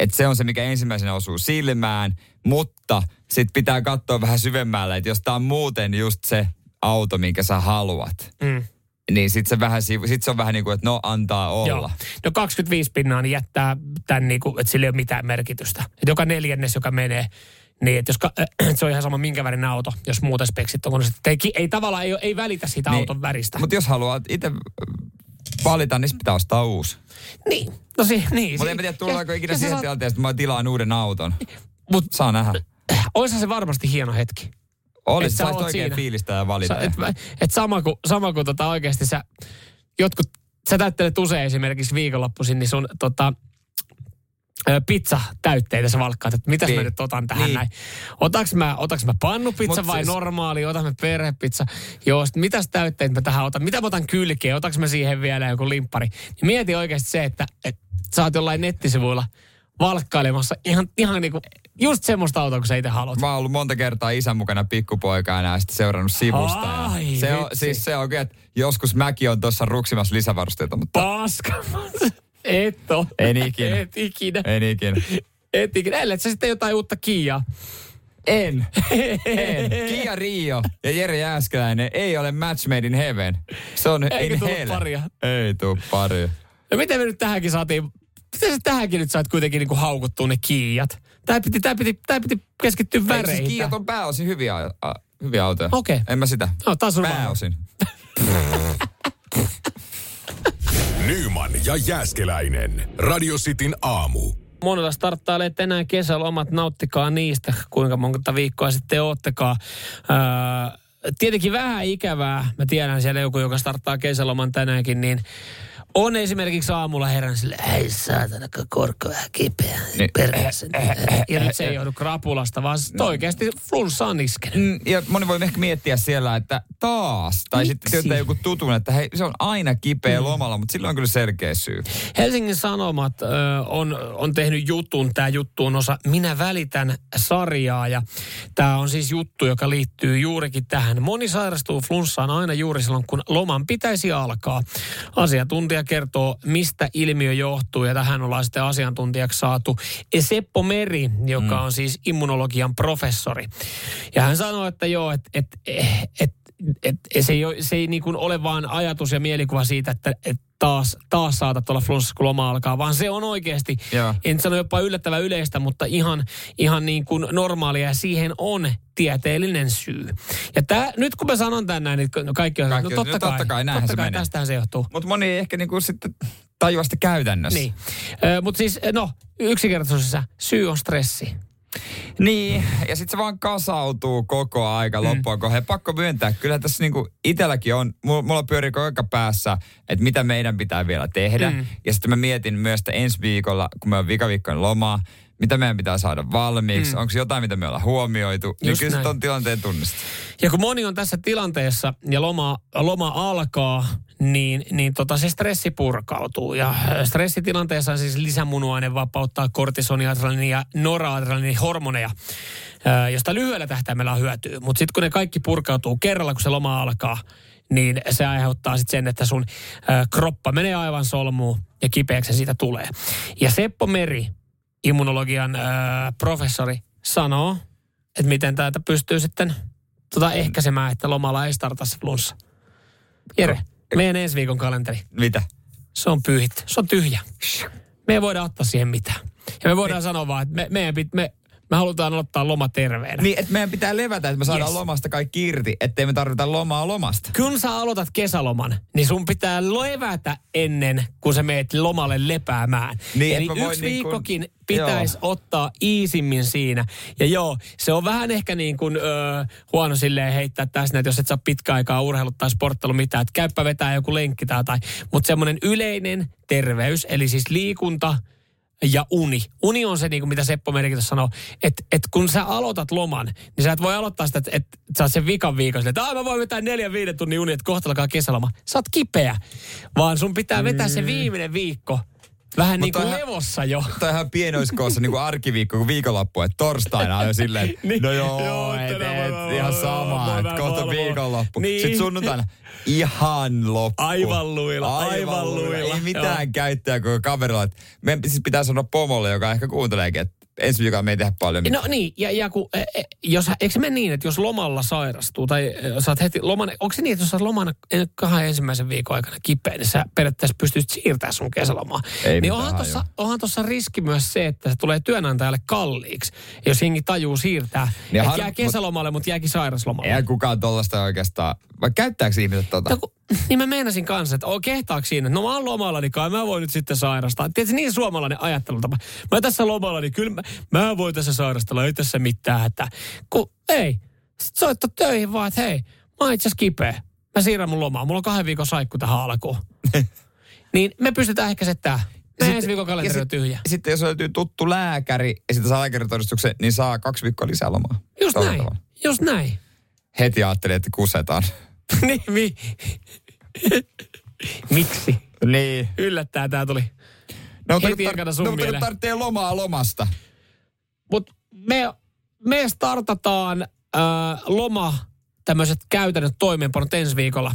C: että se on se, mikä ensimmäisenä osuu silmään, mutta sitten pitää katsoa vähän syvemmälle, että jos tämä on muuten just se auto, minkä sä haluat,
B: Mm.
C: niin sitten se, vähän, sit se on vähän niin kuin, että no antaa olla.
B: Joo. No 25 pinnaa niin jättää tämän, niin kuin, että sillä ei ole mitään merkitystä. Että joka neljännes, joka menee, niin että jos, äh, se on ihan sama minkä värinen auto, jos muuten speksit on. Että Ei, ei tavallaan ei, ei välitä siitä niin. auton väristä.
C: Mutta jos haluat itse valita, niin pitää ostaa uusi.
B: Niin, no si, niin.
C: Mutta
B: si-
C: en tiedä,
B: ja-
C: ikinä
B: ja
C: siihen
B: saat-
C: tilanteeseen, että mä tilaan uuden auton.
B: Mut
C: Saa nähdä.
B: olisihan se varmasti hieno hetki.
C: Olisi,
B: sä
C: oikein
B: siinä.
C: fiilistä ja valita.
B: Sä, et, et sama kuin, sama kuin tota oikeasti sä, jotkut, sä täyttelet usein esimerkiksi viikonloppuisin, niin sun tota, ö, pizza-täytteitä sä valkkaat, että mitäs
C: Niin.
B: mä nyt otan tähän
C: Niin.
B: näin. Otaks mä, otaks mä pannupizza
C: Mut
B: vai
C: siis-
B: normaali, otan mä perhepizza? Joo, sit mitäs täytteitä mä tähän otan? Mitä mä otan kylkeen? Otaks mä siihen vielä joku limppari? Niin mieti oikeasti se, että, että sä oot jollain nettisivuilla valkkailemassa ihan, ihan niinku, just semmoista autoa, kun sä itse haluat.
C: Mä oon ollut monta kertaa isän mukana pikkupoikana ja sitten seurannut sivusta. Ja
B: Ai,
C: se on,
B: vitsi.
C: siis se on kyllä, että joskus mäkin on tuossa ruksimassa lisävarusteita, mutta
B: Paska. Et oo.
C: En ikinä.
B: Et ikinä.
C: en ikinä.
B: Et ikinä. Ellei sä sitten jotain uutta Kiaa.
C: En. en. Kia Rio ja Jere Jääskeläinen ei ole match made in heaven. Se on
B: Eikö
C: in hell.
B: paria?
C: Ei tuu paria.
B: No miten me nyt tähänkin saatiin, miten sä tähänkin nyt sait kuitenkin niinku haukuttua ne Kiat? Tää piti, tää piti, tää piti keskittyä
C: Eikö siis
B: väreihin.
C: Kiat on pääosin hyviä, a, hyviä autoja?
B: Okei.
C: En mä sitä.
B: No, taas on
C: Pääosin.
A: Nyman ja Jääskeläinen. Radio Cityn aamu.
B: Monella starttailee tänään kesälomat, nauttikaa niistä, kuinka monta viikkoa sitten oottekaan. Öö, tietenkin vähän ikävää, mä tiedän siellä joku, joka starttaa kesäloman tänäänkin, niin On esimerkiksi aamulla herän sille, ei saatana, kun korkko vähän kipeä.
C: Niin.
B: Perkeessä. Ja nyt se ei joudu krapulasta, vaan no. oikeasti flunssa on iskenyt.
C: Mm, Ja moni voi ehkä miettiä siellä, että taas, tai
B: Miksi?
C: sitten työntää joku tutun, että hei, se on aina kipeä mm. lomalla, mutta sillä on kyllä selkeä syy.
B: Helsingin Sanomat ö, on, on tehnyt jutun, tämä juttu on osa Minä välitän sarjaa ja tämä on siis juttu, joka liittyy juurikin tähän. Moni sairastuu flunssaan aina juuri silloin, kun loman pitäisi alkaa. Asiantuntija kertoo, mistä ilmiö johtuu ja tähän ollaan sitten asiantuntijaksi saatu Seppo Meri, joka on siis immunologian professori. Ja hän sanoo, että joo, että et, et, et, et, se ei, ole- se ei niin kuin ole vaan ajatus ja mielikuva siitä, että et taas, taas saatat olla flunssassa, kun loma alkaa, vaan se on oikeasti,
C: Joo.
B: en sano jopa yllättävän yleistä, mutta ihan, ihan niin kuin normaalia ja siihen on tieteellinen syy. Ja tää, nyt kun mä sanon tän näin, niin no kaikki on,
C: Kaikki
B: no totta
C: no
B: kai,
C: totta kai, näinhän
B: totta
C: se
B: kai
C: menee.
B: tästähän se johtuu.
C: Mutta moni ei ehkä niinku sitten tajua sitä käytännössä.
B: Niin. Mutta siis, no, yksinkertaisuudessa syy on stressi.
C: Niin, ja sitten se vaan kasautuu koko aika
B: Mm.
C: loppuun kohden. Pakko myöntää, kyllä tässä niinku itselläkin on, mulla, pyörii koko päässä, että mitä meidän pitää vielä tehdä.
B: Mm.
C: Ja sitten mä mietin myös, että ensi viikolla, kun me on vikaviikkoinen loma, mitä meidän pitää saada valmiiksi, mm. onko jotain, mitä me ollaan huomioitu. niin
B: Just
C: kyllä se
B: näin.
C: on tilanteen tunnista.
B: Ja kun moni on tässä tilanteessa ja loma, loma alkaa, niin, niin tota se stressi purkautuu. Ja äh, stressitilanteessa siis lisämunuaine vapauttaa kortisoniadrenaliini ja noradrenaliini hormoneja, äh, josta lyhyellä tähtäimellä on hyötyä. Mutta sitten kun ne kaikki purkautuu kerralla, kun se loma alkaa, niin se aiheuttaa sitten sen, että sun äh, kroppa menee aivan solmuun ja kipeäksi siitä tulee. Ja Seppo Meri, immunologian professori, sanoo, että miten tätä pystyy sitten tota ehkäisemään, että lomalla ei starta se flunssa. Jere, meidän ensi viikon kalenteri,
C: Mitä?
B: se on pyyhitty, se on tyhjä. Me ei voida ottaa siihen mitään. Ja me voidaan sanoa vaan, että me, meidän pit, me, me halutaan ottaa loma terveenä.
C: Niin, että meidän pitää levätä, että me saadaan
B: Yes.
C: lomasta kaikki irti, ettei me tarvita lomaa lomasta.
B: Kun sä aloitat kesäloman, niin sun pitää levätä ennen kuin sä meet lomalle lepäämään.
C: Niin,
B: Eli yksi
C: niin kuin-
B: viikkokin pitäisi ottaa iisimmin siinä. Ja joo, se on vähän ehkä niin kuin öö, huono silleen heittää tässä, että jos et saa pitkä aikaa urheilut tai sporttailu mitään, että käyppä vetää joku lenkki tai jotain. Mutta semmoinen yleinen terveys, eli siis liikunta, ja uni. Uni on se, niin kuin mitä Seppo Merkitys sanoo, että et kun sä aloitat loman, niin sä et voi aloittaa sitä, että et, sä oot sen vikan viikon että "Aa, mä voin vetää neljän viiden tunnin uni, että kohta alkaa kesäloma. Sä oot kipeä, vaan sun pitää vetää se viimeinen viikko vähän niin kuin levossa jo.
C: Tai ihan pienoiskoossa niin kuin arkiviikko kuin viikonloppu, että torstaina on jo silleen, että
B: Niin.
C: no joo,
B: Joo,
C: et, et, ihan sama, että kohta viikonloppu.
B: Niin.
C: Sitten sunnuntaina ihan loppu.
B: Aivan luilla, aivan luilla.
C: Ei mitään
B: Joo.
C: käyttöä koko kaverilla. Meidän siis pitää sanoa pomolle, joka ehkä kuunteleekin, että ensi viikolla me ei tehdä paljon mitään.
B: No niin, ja, ja kun, e, e, jos, eikö se mene niin, että jos lomalla sairastuu, tai e, saat heti loman, onko se niin, että jos lomana en- kahden ensimmäisen viikon aikana kipeä, niin sä periaatteessa pystyt siirtämään sun kesälomaa.
C: Ei
B: niin onhan tossa,
C: hajua.
B: onhan tossa riski myös se, että se tulee työnantajalle kalliiksi, jos jengi tajuu siirtää.
C: Niin
B: Niin
C: har-
B: että jää kesälomalle, mutta jääkin sairaslomalle.
C: Eihän kukaan tollasta oikeastaan, vai käyttääkö ihmiset tota?
B: No, kun, niin mä meinasin kanssa, että kehtaako siinä, no mä oon lomalla, niin kai mä voin nyt sitten sairastaa. Tiedätkö, niin suomalainen ajattelutapa. Mä tässä lomalla, niin kyllä mä, mä voin tässä sairastella, ei tässä mitään. Että, kun ei, sit soittaa töihin vaan, että hei, mä oon itse asiassa kipeä. Mä siirrän mun lomaa, mulla on kahden viikon saikku tähän alkuun. niin me pystytään ehkä se tää. Meidän ensi viikon kalenteri on tyhjä.
C: Sitten jos löytyy tuttu lääkäri ja sitten saa lääkäritodistuksen, niin saa kaksi viikkoa lisää lomaa.
B: Just näin,
C: tavalla.
B: just näin.
C: Heti ajattelin, että kusetaan.
B: niin, mi- Miksi?
C: niin.
B: Yllättää tää tuli.
C: No,
B: Heti
C: tar-
B: ekana sun
C: no,
B: mieleen.
C: tarvitsee lomaa lomasta.
B: Mutta me, me startataan ää, loma, tämmöiset käytännöt toimeenpanot ensi viikolla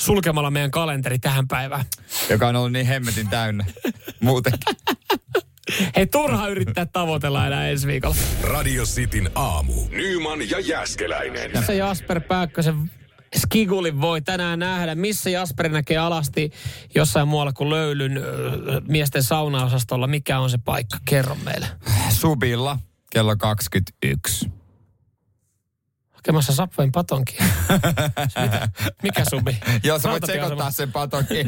B: sulkemalla meidän kalenteri tähän päivään.
C: joka on ollut niin hemmetin täynnä. Muutenkin.
B: Hei, turha yrittää tavoitella enää ensi viikolla.
A: Radio Cityn aamu. Nyman ja Jäskeläinen.
B: Missä Jasper Pääkkösen Skigulin voi tänään nähdä? Missä Jasper näkee alasti jossain muualla kuin löylyn ö, miesten saunaosastolla? Mikä on se paikka? Kerro meille.
C: Subilla kello 21.
B: hakemassa Subwayn patonkia. Mitä? Mikä subi?
C: Joo, sä voit sekoittaa sen patonkin.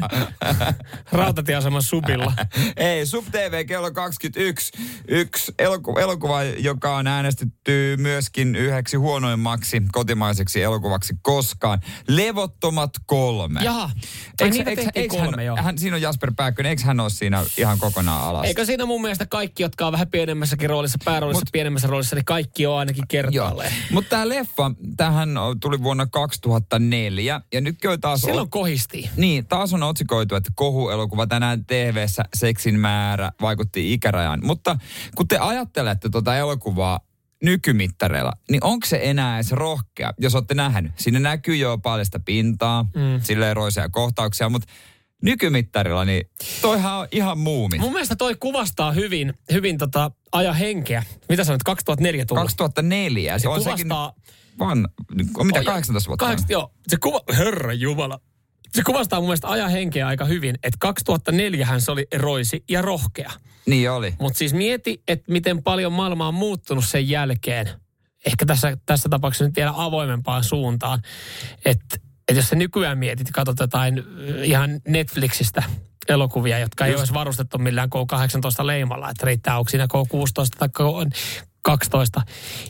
B: Rautatieaseman subilla.
C: Ei, Sub TV kello 21. Yksi eloku- elokuva, joka on äänestetty myöskin yhdeksi huonoimmaksi kotimaiseksi elokuvaksi koskaan. Levottomat kolme.
B: Jaha. Ai niitä tehtiin
C: hän,
B: kolme, joo.
C: hän, siinä on Jasper Pääkkönen, eikö hän ole siinä ihan kokonaan alas?
B: Eikö siinä mun mielestä kaikki, jotka on vähän pienemmässäkin roolissa, pääroolissa,
C: Mut-
B: pienemmässä roolissa, niin kaikki on ainakin kertaalleen.
C: mutta tämä leffa, tähän tuli vuonna 2004 ja nyt kyllä taas...
B: Silloin kohisti.
C: Niin, taas on otsikoitu, että kohuelokuva tänään TV-ssä seksin määrä vaikutti ikärajaan. Mutta kun te ajattelette tuota elokuvaa nykymittareilla, niin onko se enää edes rohkea, jos olette nähnyt? Siinä näkyy jo paljasta pintaa, mm. silleen roisia kohtauksia, mutta nykymittarilla, niin toihan on ihan muumi.
B: Mun mielestä toi kuvastaa hyvin, hyvin tota ajan henkeä. Mitä sanoit, 2004 tullut?
C: 2004, se,
B: Se
C: on sekin
B: kuvastaa...
C: van, on mitä,
B: Oi,
C: 18 vuotta?
B: Kahdeksan, joo. Se kuva, herra jumala. Se kuvastaa mun mielestä ajan henkeä aika hyvin, että 2004 hän se oli roisi ja rohkea.
C: Niin oli.
B: Mutta siis mieti, että miten paljon maailma on muuttunut sen jälkeen. Ehkä tässä, tässä tapauksessa nyt vielä avoimempaan suuntaan. Että et jos sä nykyään mietit katsot jotain äh, ihan Netflixistä elokuvia, jotka ei
C: Just.
B: olisi varustettu millään K18 leimalla, että riittää onko siinä K16 tai K12,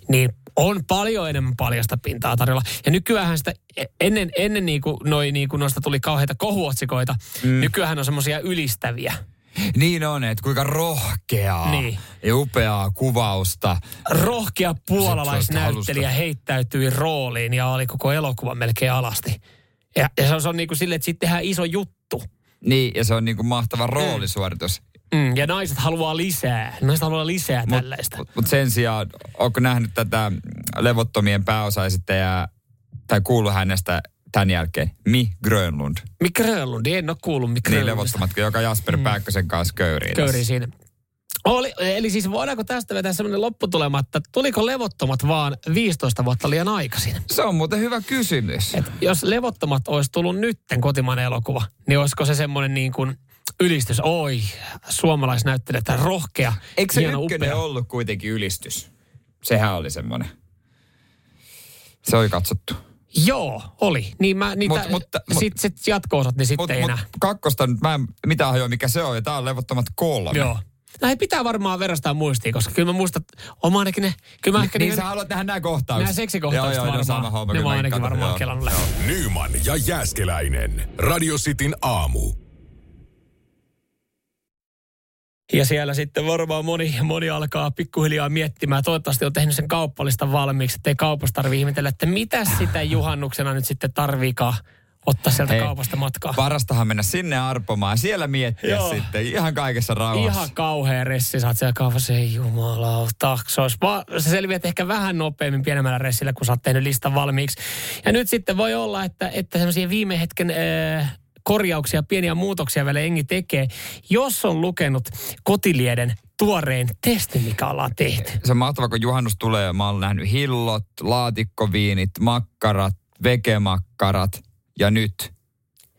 B: niin on paljon enemmän paljasta pintaa tarjolla. Ja nykyään sitä, ennen, ennen niin kuin, noi, niin kuin noista tuli kauheita kohuotsikoita, mm. nykyään on semmoisia ylistäviä.
C: Niin on, että kuinka rohkeaa
B: Niin.
C: ja upeaa kuvausta.
B: rohkea puolalaisnäyttelijä heittäytyi rooliin ja oli koko elokuva melkein alasti. Ja, ja se on, se on niin kuin silleen, että sitten tehdään iso juttu.
C: Niin, ja se on niinku mahtava roolisuoritus.
B: Mm, ja naiset haluaa lisää. Naiset haluaa lisää
C: Mut-
B: tällaista.
C: Mut, mut sen sijaan, onko nähnyt tätä levottomien pääosaesittäjää tai kuullut hänestä tämän jälkeen? Mi Grönlund.
B: Mick Grönlund, en ole kuullut Mick
C: Niin
B: Grönlundista.
C: levottomat, joka Jasper mm. Pääkkösen kanssa köyriin.
B: Köyri siinä. Oli, eli siis voidaanko tästä vetää sellainen lopputulema, että tuliko levottomat vaan 15 vuotta liian aikaisin?
C: Se on muuten hyvä kysymys.
B: Et jos levottomat olisi tullut nytten kotimainen elokuva, niin olisiko se semmoinen niin kuin ylistys, oi, suomalaisnäyttelijä, että rohkea,
C: Eikö se
B: hieno,
C: ykkönen
B: upea.
C: ollut kuitenkin ylistys? Sehän oli semmoinen. Se oli katsottu.
B: Joo, oli. Niin mä niitä,
C: Mut- mutta- mut-
B: sit, sit jatko-osat, niin sitten
C: Mut,
B: ei
C: mut
B: enää.
C: kakkosta nyt mä en mitään hajoa, mikä se on. Ja tää on levottomat kolme.
B: Joo. Näin pitää varmaan verrastaa muistiin, koska kyllä mä muistan, oma ainakin ne, kyllä mä ehkä
C: Niin
B: niin,
C: sä haluat nähdä nämä kohtaukset.
B: nämä seksikohtaukset
C: joo, joo,
B: varmaan,
C: sama homma.
B: ne mä ainakin varmaan
C: joo.
B: kelannut läpi.
A: Nyman ja Jääskeläinen. Radio Cityn aamu.
B: Ja siellä sitten varmaan moni, moni alkaa pikkuhiljaa miettimään. Toivottavasti on tehnyt sen kauppalistan valmiiksi, ettei kaupasta tarvitse ihmetellä, että mitä sitä juhannuksena nyt sitten tarviikaan ottaa sieltä
C: Hei,
B: kaupasta matkaa.
C: Parastahan mennä sinne arpomaan ja siellä miettiä
B: Joo.
C: sitten ihan kaikessa rauhassa.
B: Ihan kauhea ressi, oot siellä kaupassa, ei jumalauta. Se, selviät ehkä vähän nopeammin pienemmällä ressillä, kun sä oot tehnyt listan valmiiksi. Ja nyt sitten voi olla, että, että semmoisia viime hetken äh, korjauksia, pieniä muutoksia vielä engi tekee, jos on lukenut kotilieden tuoreen testin, mikä ollaan tehty.
C: Se on mahtavaa, kun juhannus tulee mä oon nähnyt hillot, laatikkoviinit, makkarat, vegemakkarat ja nyt.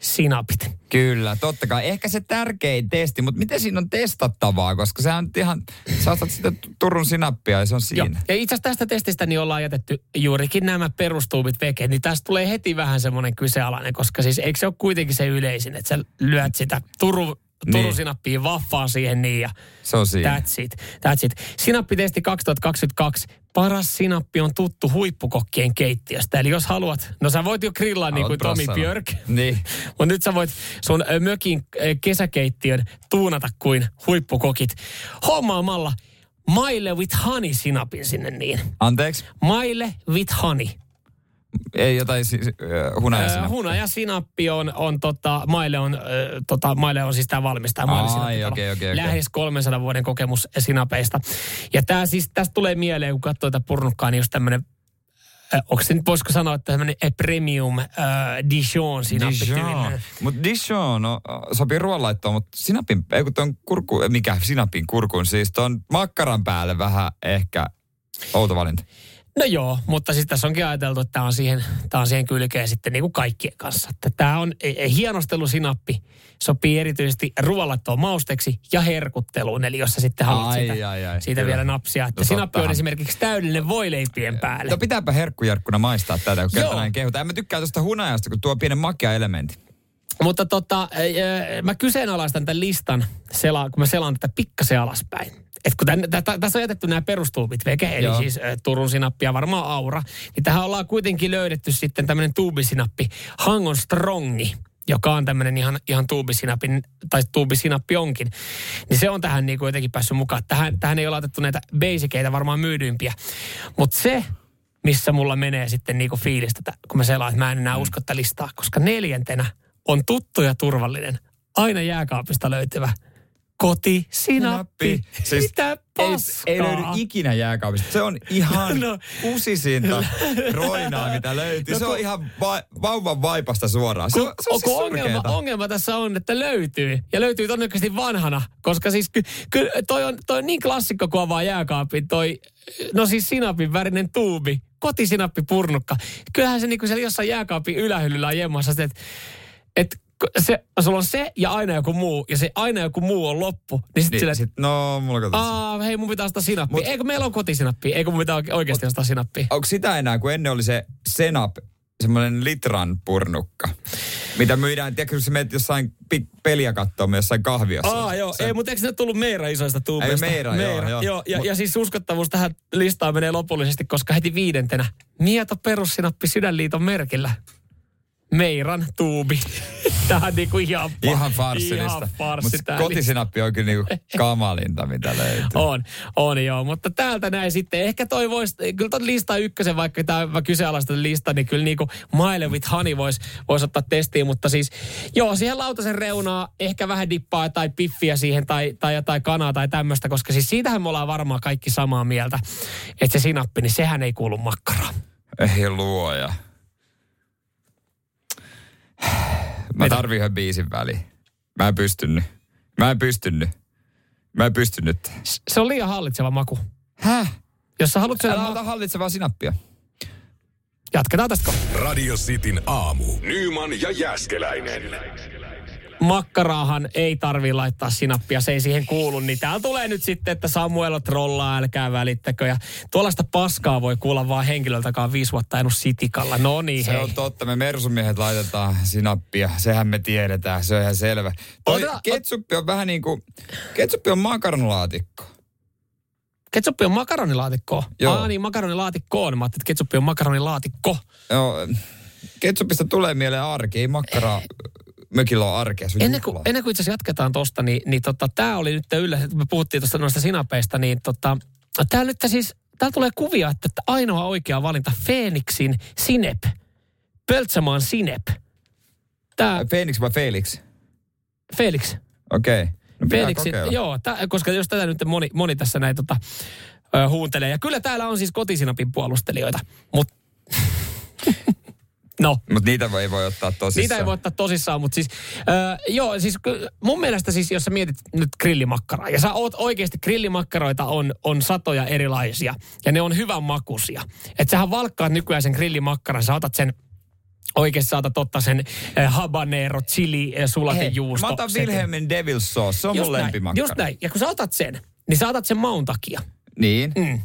B: Sinapit.
C: Kyllä, totta kai. Ehkä se tärkein testi, mutta miten siinä on testattavaa, koska se on ihan, sä ostat sitä Turun sinappia ja se on
B: Joo.
C: siinä.
B: Ja itse asiassa tästä testistä niin ollaan jätetty juurikin nämä perustuubit vekeet, niin tästä tulee heti vähän semmoinen kyseenalainen, koska siis eikö se ole kuitenkin se yleisin, että sä lyöt sitä Turu, Turun
C: Niin.
B: sinappia vaffaa siihen niin ja
C: Se on siinä.
B: that's it, that's it. Sinappitesti 2022. Paras sinappi on tuttu huippukokkien keittiöstä. Eli jos haluat, no sä voit jo grillaa niin kuin Tomi. Björk.
C: Niin.
B: Mutta nyt sä voit sun mökin kesäkeittiön tuunata kuin huippukokit hommaamalla Maille with honey sinapin sinne niin.
C: Anteeksi?
B: Maille with honey.
C: Ei jotain siis, äh, hunajasinappi.
B: Äh, hunajasinappi on, on tota, maille on, äh, tota, maille on siis tämä valmistaja.
C: Ai, okei, okei, okei.
B: Lähes 300 vuoden kokemus sinapeista. Ja tämä siis, tästä tulee mieleen, kun katsoo tätä purnukkaa, niin just tämmöinen onko se nyt, voisiko sanoa, että tämmöinen premium äh, Dijon sinappi
C: Dijon. Mutta Dijon no, sopii ruoanlaittoon, mutta sinapin, ei kun ton kurku, mikä sinapin kurkun, siis ton makkaran päälle vähän ehkä outo valinta.
B: No joo, mutta sitten tässä onkin ajateltu, että tämä on siihen, tää on siihen kylkeen sitten niin kuin kaikkien kanssa. Että tämä on e, e, hienostelusinappi, sopii erityisesti ruoallattoon mausteksi ja herkutteluun. Eli jos sä sitten haluat
C: Ai,
B: siitä,
C: ai, ai,
B: siitä
C: kyllä.
B: vielä napsia. Että
C: No
B: sinappi on esimerkiksi täydellinen voileipien päälle.
C: No pitääpä herkkujarkkuna maistaa tätä, kun kerta näin kehutaan. En mä tykkää tuosta hunajasta, kun tuo pienen makea elementti.
B: Mutta tota, ää, mä kyseenalaistan tämän listan, kun mä selaan tätä pikkasen alaspäin. Et kun tän, tä, tä, tässä on jätetty nämä perustuubit veke, eli
C: Joo.
B: siis ä, Turun sinappi ja varmaan Aura, niin tähän ollaan kuitenkin löydetty sitten tämmöinen tuubisinappi, Hangon Strongi, joka on tämmöinen ihan, ihan tuubisinappi, tai tuubisinappi onkin. Niin se on tähän niin kuin jotenkin päässyt mukaan. Tähän, tähän ei ole laitettu näitä basikeita, varmaan myydyimpiä. Mutta se, missä mulla menee sitten fiilistä, tä- kun mä selaan, että mä en enää usko tätä listaa, koska neljäntenä on tuttu ja turvallinen, aina jääkaapista löytyvä kotisinappi.
C: Siis
B: Mitä
C: ei,
B: paskaa?
C: ei löydy ikinä jääkaapista. Se on ihan
B: No.
C: usisinta roinaa, mitä löytyy.
B: No
C: se on
B: kun-
C: ihan va- vauvan vaipasta suoraan. Se, on- se on
B: Kun
C: siis
B: ongelma, ongelma tässä on, että löytyy. Ja löytyy todennäköisesti vanhana. Koska siis ky, ky, toi, on, toi on niin klassikko, kun avaa jääkaapin. Toi, no siis sinapin värinen tuubi. Kotisinappi purnukka. Kyllähän se niinku siellä jossain jääkaapin ylähyllyllä on jemmassa, että et, se, sulla on se ja aina joku muu. Ja se aina joku muu on loppu. Niin sitten
C: Niin,
B: sillä,
C: sit, no, mulla katsoo.
B: Aa, hei, mun pitää ostaa sinappi.
C: Mut-
B: Eikö meillä on kotisinappi? Eikö mun pitää oike- oikeasti ostaa sinappi?
C: Onko sitä enää, kun ennen oli se Senap, semmoinen litran purnukka, mitä myydään, tiedätkö, kun sä menet jossain peliä katsomaan jossain kahviossa.
B: Aa, joo.
C: Se-
B: Ei, mutta eikö sinne tullut Meira isoista tuubeista?
C: Ei, Meira, joo, joo.
B: joo ja,
C: Mut-
B: ja siis uskottavuus tähän listaan menee lopullisesti, koska heti viidentenä Mieto perussinappi Sydänliiton merkillä. Meiran tuubi. Tämä on niinku ihan,
C: Ihan farssillista. Mutta kotisinappi on kyllä niinku kamalinta, mitä löytyy.
B: On, on joo, mutta täältä näin sitten. Ehkä toi voisi, kyllä ton lista ykkösen, vaikka tämä kyseenalaista lista, niin kyllä niinku Mile with Honey voisi vois ottaa testiin, mutta siis joo, siihen lautasen reunaa ehkä vähän dippaa tai piffiä siihen tai, tai jotain kanaa tai tämmöistä, koska siis siitähän me ollaan varmaan kaikki samaa mieltä, että se sinappi, niin sehän ei kuulu makkaraan.
C: Ei luoja. Mä
B: Mitä?
C: tarvin yhden biisin väliin. Mä en pystynyt. Mä en pystynyt. Mä en pystynyt.
B: Se on liian hallitseva maku.
C: Häh?
B: Jos sä haluat syödä,
C: Älä
B: ma-
C: ota hallitsevaa sinappia.
B: jatketaan tästä.
A: Radio Cityn aamu. Nyman ja Jäskeläinen.
B: Makkaraahan ei tarvi laittaa sinappia, se ei siihen kuulu. Niin täällä tulee nyt sitten, että Samuel trollaa, älkää välittäkö. Ja tuollaista paskaa voi kuulla vaan henkilöltä, joka on viisi vuotta ajanut sitikalla. No niin,
C: Se
B: hei.
C: on totta, me mersumiehet laitetaan sinappia. Sehän me tiedetään, se on ihan selvä. Toi
B: Ota-
C: ketsuppi on vähän niin kuin, ketsuppi on makaronilaatikko.
B: Ketsuppi on makaronilaatikko.
C: Joo.
B: Aa niin, makaronilaatikkoon. Mä ajattelin, että ketsuppi on makaronilaatikko.
C: Joo, ketsupista tulee mieleen arki, ei makkaraa. Mökillä on arkea, se on
B: Ennen kuin, ennen kuin itse asiassa jatketaan tosta, niin, niin tota, tämä oli nyt yllätys, kun me puhuttiin tuosta noista sinapeista, niin tota, täällä nyt siis, täällä tulee kuvia, että että ainoa oikea valinta Phoenixin Sinep. Pöltsämaan Sinep. Tämä
C: Phoenix vai Felix?
B: Felix.
C: Okei. Okay. No kokeilla.
B: joo, tä, koska jos tätä nyt moni, moni tässä näin tota, ö, huuntelee. Ja kyllä täällä on siis kotisinapin puolustelijoita, mutta no,
C: Mutta niitä ei voi ottaa tosissaan.
B: Niitä ei voi ottaa tosissaan, mutta siis, äh, joo, siis mun mielestä siis, jos sä mietit nyt grillimakkaraa, ja sä oot oikeasti, grillimakkaroita on, on satoja erilaisia, ja ne on hyvän makuisia. Että sähän valkkaat nykyään sen grillimakkaran, sä otat sen Oikeasti saatat ottaa sen äh, habanero, chili, äh, sulatejuusto.
C: Mä otan. Wilhelmin Devil Sauce, se on
B: Just
C: mun
B: näin,
C: lempimakkara.
B: Just näin. Ja kun sä otat sen, niin sä otat sen maun takia.
C: Niin.
B: Mm.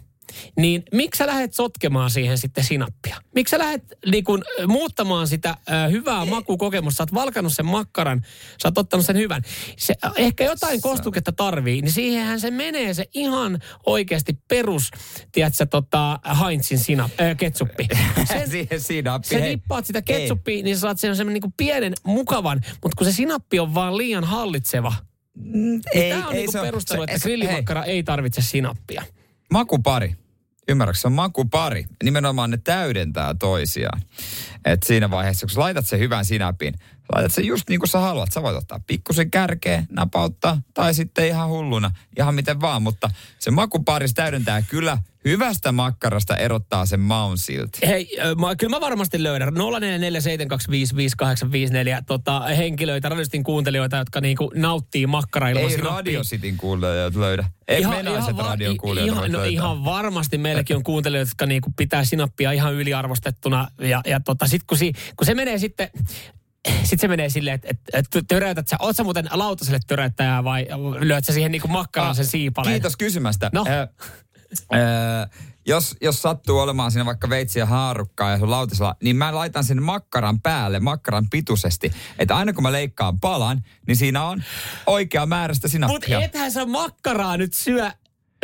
B: Niin miksi sä lähdet sotkemaan siihen sitten sinappia? Miksi sä lähdet niin kun, ö, muuttamaan sitä ö, hyvää makukokemusta? Sä oot valkannut sen makkaran, sä oot ottanut sen hyvän. Se, ö, ehkä jotain kostuketta tarvii, niin siihenhän se menee se ihan oikeasti perus, tiedätkö, tota, Heinzin sinap, äh, ketsuppi. Sen,
C: Siihen sinappi.
B: sä
C: hei.
B: dippaat sitä
C: Ei.
B: ketsuppia, niin sä saat sen niin pienen, mukavan, mutta kun se sinappi on vaan liian hallitseva, niin
C: Ei,
B: tämä on
C: ei
B: niin
C: se
B: perustelu,
C: se-
B: että
C: se-
B: grillimakkara ei tarvitse sinappia.
C: Makupari. Ymmärrätkö, se on makupari. Nimenomaan ne täydentää toisiaan. Et siinä vaiheessa, kun sä laitat sen hyvän sinapin, laitat sen just niin kuin sä haluat. Sä voit ottaa pikkusen kärkeä, napauttaa, tai sitten ihan hulluna, ihan miten vaan. Mutta se makupari se täydentää kyllä hyvästä makkarasta erottaa sen maun silti?
B: Hei, mä, kyllä mä varmasti löydän. 0447255854 tota, henkilöitä, radiostin kuuntelijoita, jotka niinku nauttii makkaraa
C: Ei. Radio Cityn kuulijat löydä. Ei menaiset
B: va-
C: radion
B: ihan, no, ihan varmasti meilläkin on kuuntelijoita, jotka niinku pitää sinappia ihan yliarvostettuna. Ja, ja tota, sit kun, si, kun se menee sitten, sitten se menee silleen, että et, et töräytät sä, oot sä muuten lautaselle töräyttäjää vai lyöt sä siihen niinku makkaraan sen siipaleen?
C: Kiitos kysymästä.
B: No.
C: Ö, jos, jos sattuu olemaan siinä vaikka veitsiä haarukkaa ja sun lautasella, niin mä laitan sen makkaran päälle, makkaran pituisesti. Että aina kun mä leikkaan palan, niin siinä on oikea määrästä
B: Mutta
C: sinappia.
B: ethän sä makkaraa nyt syö.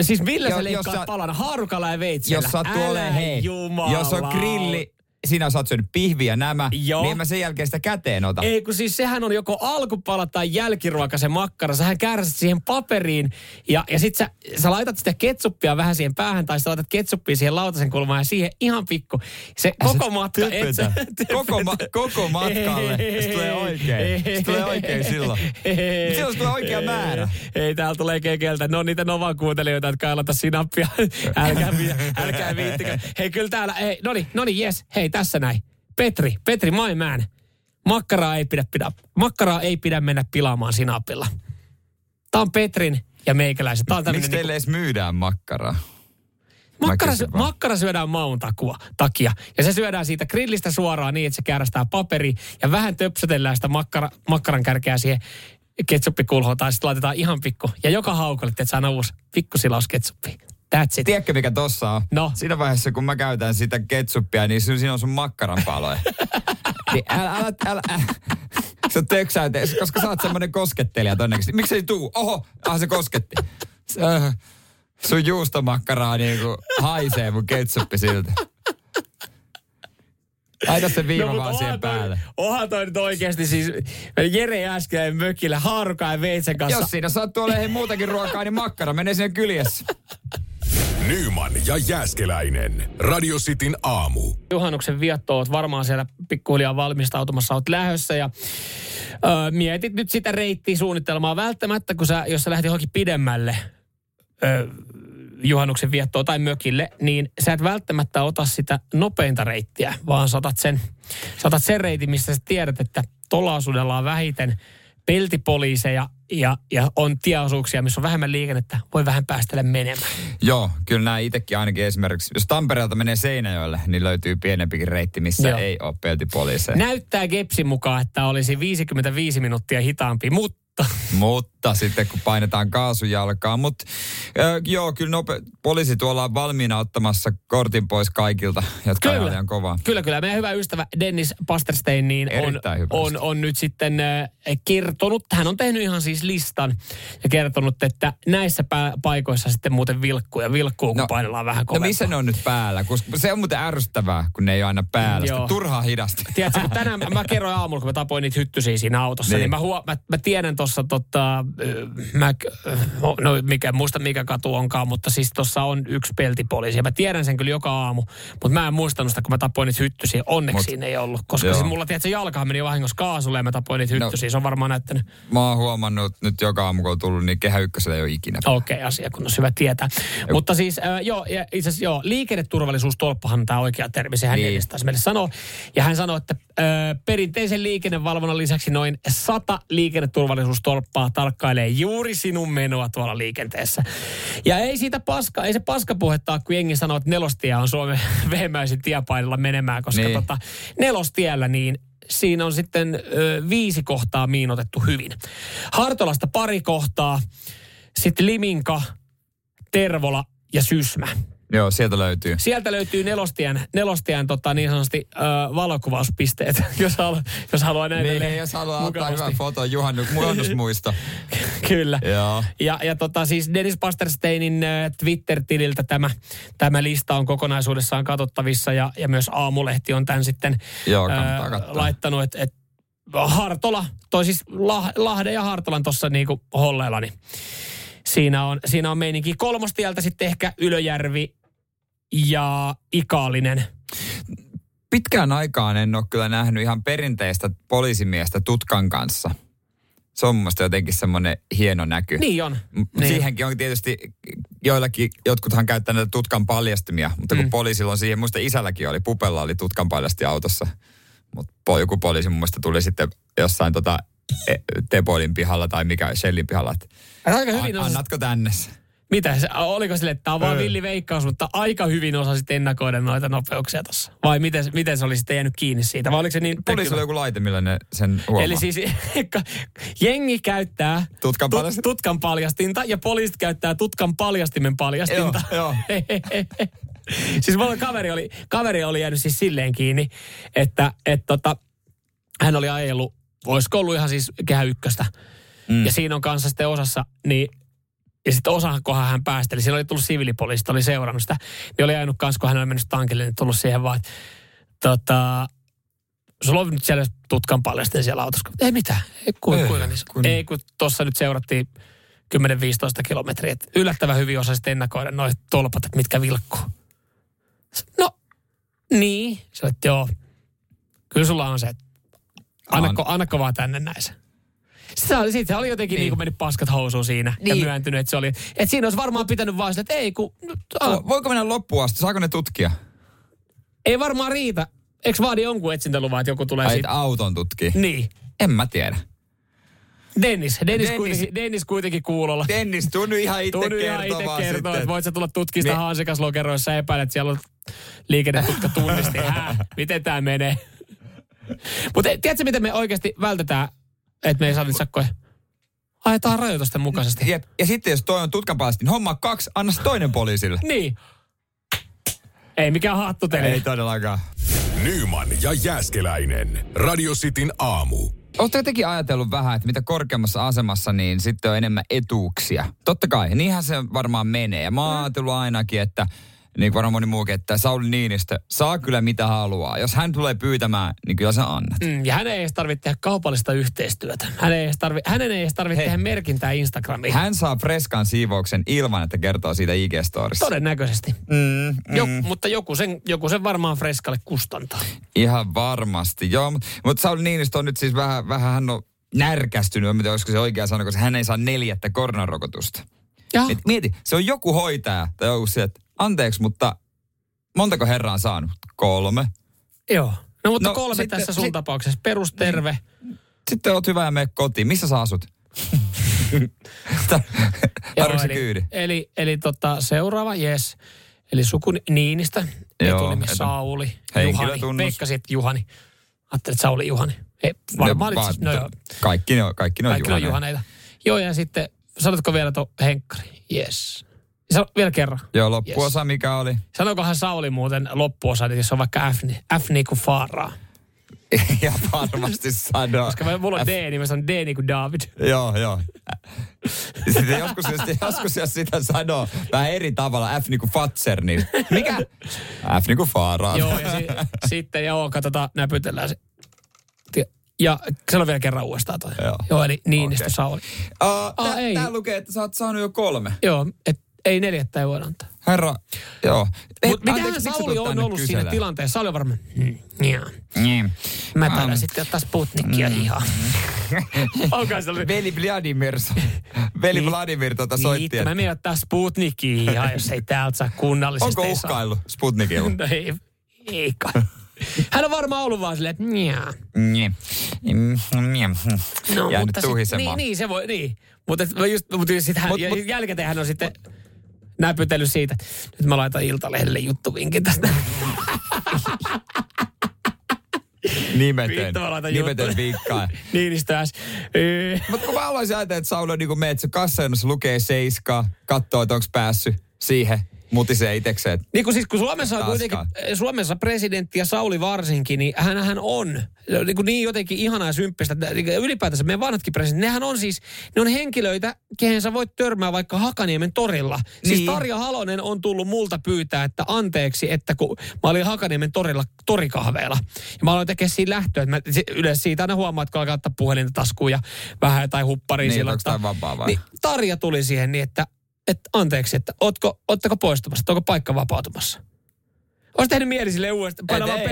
B: Siis millä
C: Jo-
B: sä
C: jos
B: leikkaat
C: sä-
B: palan? Haarukalla ja veitsellä?
C: jos sattuu
B: Älä
C: olemaan, hei,
B: Jumala.
C: jos on grilli, sinä oot syönyt pihviä nämä,
B: Joo.
C: niin en mä sen jälkeen sitä käteen ota.
B: Ei, kun siis sehän on joko alkupala tai jälkiruoka se makkara. Sähän kääräset siihen paperiin ja, ja sit sä, sä laitat sitä ketsuppia vähän siihen päähän tai sä laitat ketsuppia siihen lautasen kulmaan ja siihen ihan pikku. Se
C: Ja
B: koko matka et sä.
C: Koko ma- koko matkalle. Se tulee oikein. Se tulee oikein silloin. Mut silloin se tulee oikea määrä.
B: Ei, täällä tulee kekeltä. Ne on niitä Novan kuuntelijoita, jotka ei laita sinappia. älkää, älkää viittikö. Hei, kyllä täällä, hei, noni, noni, jes, hei, tässä näin. Petri, Petri, my man. Makkaraa ei pidä, pidä, makkaraa ei pidä mennä pilaamaan sinapilla. Tää on Petrin ja meikäläisen. Tää on
C: Miksi teille edes myydään makkaraa?
B: Makkara, makkara syödään maun takua, takia. Ja se syödään siitä grillistä suoraan niin, että se käärästää paperi ja vähän töpsötellään sitä makkara, makkaran kärkeä siihen ketsuppikulhoon tai sitten laitetaan ihan pikku. Ja joka haukalle, että saa uusi pikku silaus ketsuppi. That's it.
C: Tiedätkö mikä tossa on?
B: No.
C: Siinä vaiheessa, kun mä käytän sitä ketsuppia, niin siinä on sun makkaran paloja. niin älä, älä, älä, älä. Sä töksäät, koska sä oot semmonen koskettelija todennäköisesti. Miksi ei tuu? Oho, ah se kosketti. Se, äh, sun juustomakkaraa niinku haisee mun ketsuppi siltä. Laita se viiva no, vaan siihen päälle.
B: onhan toi nyt oikeasti siis Jere äsken mökillä haarukaan ja veitsen kanssa.
C: Jos siinä sattuu olemaan muutakin ruokaa, niin makkara menee sinne kyljessä.
A: Nyman ja Jääskeläinen. Radio Cityn aamu.
B: juhannuksen viettoon oot varmaan siellä pikkuhiljaa valmistautumassa, oot lähössä ja ö, mietit nyt sitä reittisuunnitelmaa välttämättä, kun sä, jos sä lähdet johonkin pidemmälle ö, juhannuksen viettoon tai mökille, niin sä et välttämättä ota sitä nopeinta reittiä, vaan saatat sen, saatat sen reitin, missä sä tiedät, että tuolla on vähiten peltipoliiseja ja, ja on tieosuuksia, missä on vähemmän liikennettä, voi vähän päästellä menemään.
C: Joo, kyllä nämä itsekin ainakin esimerkiksi, jos Tampereelta menee Seinäjoelle, niin löytyy pienempikin reitti, missä
B: Joo.
C: ei ole peltipoliiseja.
B: Näyttää Gepsin mukaan, että olisi 55 minuuttia hitaampi, mutta
C: Mutta sitten kun painetaan kaasujalkaa, mutta äh, joo, kyllä nope, poliisi tuolla on valmiina ottamassa kortin pois kaikilta, jotka
B: Kyllä.
C: liian kovaa.
B: Kyllä, kyllä. Meidän hyvä ystävä Dennis Pasterstein niin on, on, on nyt sitten äh, kertonut, hän on tehnyt ihan siis listan ja kertonut, että näissä pä- paikoissa sitten muuten vilkkuu ja vilkkuu, kun
C: No,
B: painellaan vähän
C: No
B: kovempaa.
C: missä ne on nyt päällä? Koska se on muuten ärsyttävää, kun ne ei ole aina päällä.
B: Joo.
C: Sitä turhaa hidasta.
B: Tiedätkö, kun tänään mä, kerroin aamulla, kun mä tapoin niitä hyttysiä siinä autossa, niin,
C: Niin.
B: mä, huo, mä, mä tiedän tuossa, tota, ö, mä, no mikä, muista mikä katu onkaan, mutta siis tuossa on yksi peltipoliisi. Ja mä tiedän sen kyllä joka aamu, mutta mä en muistanut sitä, kun mä tapoin niitä hyttysiä. Onneksi
C: Mut-
B: siinä ei ollut, koska
C: Joo.
B: siis mulla tiedät, se jalkahan meni vahingossa kaasulle ja mä tapoin niitä
C: No.
B: hyttysiä. Se on varmaan näyttänyt
C: Mä oon huomannut nyt joka aamu, kun on tullut, niin kehä ykkösellä ei ole ikinä.
B: Okei, okay, asia, kun on hyvä tietää. Mutta siis, äh, joo, itse asiassa joo, liikenneturvallisuustolppahan tämä oikea termi, sehän
C: Niin.
B: edes taas meille sanoo. Ja hän sanoi, että äh, perinteisen liikennevalvonnan lisäksi noin sata liikenneturvallisuustolppaa tarkkailee juuri sinun menoa tuolla liikenteessä. Ja ei siitä paska, ei se paskapuhetta kun jengi sanoo, että nelostie on Suomen vehmäisin tiepainolla menemään, koska
C: Niin.
B: tota, nelostiellä niin siinä on sitten ö, viisi kohtaa miinotettu hyvin. Hartolasta pari kohtaa, sitten Liminka, Tervola ja Sysmä.
C: Joo, sieltä löytyy.
B: Sieltä löytyy nelostien, nelostien tota, niin sanotusti ö, valokuvauspisteet, jos, halu, jos haluaa näitä
C: Niin, jos haluaa ottaa hyvän foton juhannus, juhannusmuisto.
B: Kyllä.
C: Joo.
B: Ja, ja tota, siis Dennis Pastersteinin Twitter-tililtä tämä, tämä lista on kokonaisuudessaan katsottavissa ja, ja myös Aamulehti on tämän sitten
C: Joo, katsoa.
B: laittanut, että et Hartola, toi siis Lah, Lahden ja Hartolan tuossa niinku holleilla, niin siinä on, siinä on meininki kolmostieltä sitten ehkä Ylöjärvi ja Ikaalinen.
C: Pitkään aikaan en ole kyllä nähnyt ihan perinteistä poliisimiestä tutkan kanssa. Se on mun jotenkin semmoinen hieno näky.
B: Niin on. Niin.
C: Siihenkin on tietysti joillakin, jotkuthan käyttää näitä tutkan paljastimia, mutta kun mm. poliisilla on siihen, muista isälläkin oli, pupella oli tutkan paljasti autossa. Mutta joku poliisi mun mielestä tuli sitten jossain tota, Tepolin pihalla tai mikä Shellin pihalla, että
B: Aika hyvin
C: an, annatko tänne?
B: mitä se, oliko sille, että tämä on vaan villi veikkaus, mutta aika hyvin osasit ennakoida noita nopeuksia tuossa. Vai miten, miten se oli sitten jäänyt kiinni siitä? Vai oliko se niin
C: Poliisilla on joku laite, millä ne sen huomaa.
B: Eli siis jengi käyttää
C: Tutkan paljastinta?
B: tutkan paljastinta ja poliisit käyttää tutkan paljastimen paljastinta.
C: Joo,
B: siis mulla kaveri oli, kaveri oli jäänyt siis silleen kiinni, että et tota, hän oli ajellut, olisiko ollut ihan siis kehä ykköstä. Mm. Ja siinä on kanssa sitten osassa, niin ja sitten osahan kohan hän päästeli. Siinä oli tullut siviilipoliisit, oli seurannut sitä. Niin oli ajanut kanssa, kun hän oli mennyt tankille, niin tullut siihen vaan, että tota, sulla on nyt siellä tutkan paljastin siellä autossa. Ei mitään. Ei, ku,
C: Ei,
B: kuinka niin?
C: kun-
B: Ei, kun tuossa nyt seurattiin 10-15 kilometriä. Et yllättävän hyvin osasit ennakoida noin tolpat, että mitkä vilkkuu. No, niin. Se että joo. Kyllä sulla on se, että annakko, annakko vaan tänne näin se. Sitten oli, sit se oli jotenkin niin.
C: Niin.
B: niin mennyt paskat housuun siinä niin. ja
C: Niin.
B: myöntynyt, että se oli. Että siinä olisi varmaan pitänyt vaan sitä, että ei kun, ah,
C: Vo- Voiko mennä loppuun asti? Saako ne tutkia?
B: ei varmaan riitä. Eikö vaadi jonkun etsintäluvan, että joku tulee
C: Ai,
B: siitä?
C: auton tutkii?
B: Niin.
C: En mä tiedä.
B: Dennis. Dennis,
C: Dennis.
B: Kuitenkin, Dennis kuitenkin kuulolla.
C: Dennis, tuu nyt ihan itse
B: nyt ihan
C: kertomaan
B: kertoa,
C: sitten.
B: että voit sä tulla tutkista
C: Mi-
B: hansikaslokeroissa epäilet, että siellä on liikennetutka tunnisti. Hää, miten tämä menee? Mutta tiedätkö, miten me oikeasti vältetään, että me ei saa niitä sakkoja? Ajetaan rajoitusten mukaisesti.
C: Jep. Ja sitten jos toi on tutkan paljastin, homma kaksi, anna toinen poliisille.
B: Niin. Ei mikään hattuteli.
C: Ei todellakaan.
A: Nyman ja Jääskeläinen. Radio Cityn aamu.
C: Oletteko tekin ajatellut vähän, että mitä korkeammassa asemassa, niin sitten on enemmän etuuksia? Totta kai, niinhän se varmaan menee. Ja mä oon ajatellut ainakin, että niin kuin varmaan moni muukin, että Sauli Niinistö saa kyllä mitä haluaa. Jos hän tulee pyytämään, niin kyllä sä annat.
B: Mm, ja hän ei edes tarvitse tehdä kaupallista yhteistyötä. Hän ei edes tarvi, hänen ei edes tarvitse tehdä merkintää Instagramiin.
C: Hän saa freskan siivouksen ilman, että kertoo siitä IG-storissa.
B: Todennäköisesti.
C: Mm, mm.
B: Jo, mutta joku sen, joku sen varmaan freskalle kustantaa.
C: Ihan varmasti, joo. Mutta Sauli Niinistö on nyt siis vähän, vähän hän on närkästynyt, en tiedä, olisiko se oikea sana, koska hän ei saa neljättä koronarokotusta. Mieti, se on joku hoitaja tai joku se, että anteeksi, mutta montako herraa on saanut? Kolme.
B: joo. No mutta
C: No,
B: kolme
C: sitten-
B: tässä sun
C: sit-
B: tapauksessa. Perusterve.
C: Sitten oot hyvä ja mene kotiin. Missä sä asut? Tarvitsetko
B: eli,
C: kyydi?
B: eli, eli tota, seuraava, yes. Eli suku Niinistä, etunimi
C: etu-
B: Sauli, Juhani. Veikkasit Juhani. Ajattelit Sauli Juhani. Ei, varmaan no joo,
C: Kaikki ne on, kaikki ne on
B: kaikki on
C: Juhaneja.
B: Juhaneita. Joo, ja sitten, sanotko vielä tuon Henkkari? Yes. Sano, vielä kerran.
C: Joo, loppuosa mikä oli?
B: Sanokohan Sauli muuten loppuosa, että jos on vaikka F, niin F niin kuin Faaraa.
C: ja varmasti sanoo.
B: Koska mä- mulla on D, niin mä sanon D niin kuin David.
C: Joo, joo. Sitten joskus, jos, joskus jos sitä sanoo vähän eri tavalla, F niinku Fatser, niin mikä? F niinku Faaraa.
B: Joo, ja si- sitten joo, katsotaan, näpytellään se. Ja sano vielä kerran uudestaan toi.
C: Joo.
B: Joo, eli Niinistö
C: Okei.
B: Sauli.
C: Uh,
B: Ah, ei.
C: Tää lukee, että sä oot saanut jo kolme.
B: Joo, et ei neljättä ei voida antaa.
C: Herra, joo.
B: Mutta
C: Anteeksi,
B: mitähän Sauli on ollut siinä
C: kyselemään?
B: tilanteessa? Sauli on varmaan, mm, joo.
C: Niin.
B: Mä taidan
C: Um,
B: sitten ottaa Sputnikia
C: Mm.
B: ihan. Onko se ollut?
C: Veli Vladimir, veli
B: Niin.
C: Vladimir tota soitti.
B: Niin,
C: että-
B: mä menen ottaa Sputnikia ihan, jos ei täältä saa kunnallisesti.
C: Onko uhkailu Sputnikilla?
B: No ei, ei kai. Hän on varmaan ollut vaan silleen, että njaa.
C: Niin. Mm, niin.
B: No,
C: Jäänyt
B: mutta sit,
C: tuhisemaan.
B: niin, niin, se voi, niin. Mutta just, mutta sit hän,
C: Mut- mut-
B: jälkikäteen hän on sitten näpytellyt siitä, nyt mä laitan Iltalehdelle juttuvinkin tästä.
C: Nimetön. Nimetön vinkkaa.
B: Niinistääs. Öö.
C: Mutta kun mä haluaisin ajatella, että Sauli on niin kuin meet, se kassajonossa lukee seiskaa, katsoo, että onko päässyt siihen, mutisee itekseen. että
B: Niin kuin siis kun Suomessa on kuitenkin, Suomessa presidentti ja Sauli varsinkin, niin hänhän on niin, kuin niin jotenkin ihanaa ja symppistä. Niin Ylipäätänsä meidän vanhatkin presidentit, nehän on siis, ne on henkilöitä, kehen sä voit törmää vaikka Hakaniemen torilla. Siis
C: Niin.
B: Tarja Halonen on tullut multa pyytää, että anteeksi, että kun mä olin Hakaniemen torilla torikahveilla. Ja mä aloin tekemään siinä lähtöä, että mä yleensä siitä aina huomaa, että kun alkaa ottaa puhelinta taskuun ja vähän jotain hupparia
C: Niin,
B: sillä
C: vapaa vai?
B: Niin Tarja tuli siihen niin, että, että anteeksi, että ootko, ootteko poistumassa, onko paikka vapautumassa? Olisi tehnyt mieli sille uudestaan, paina vaan
C: ei.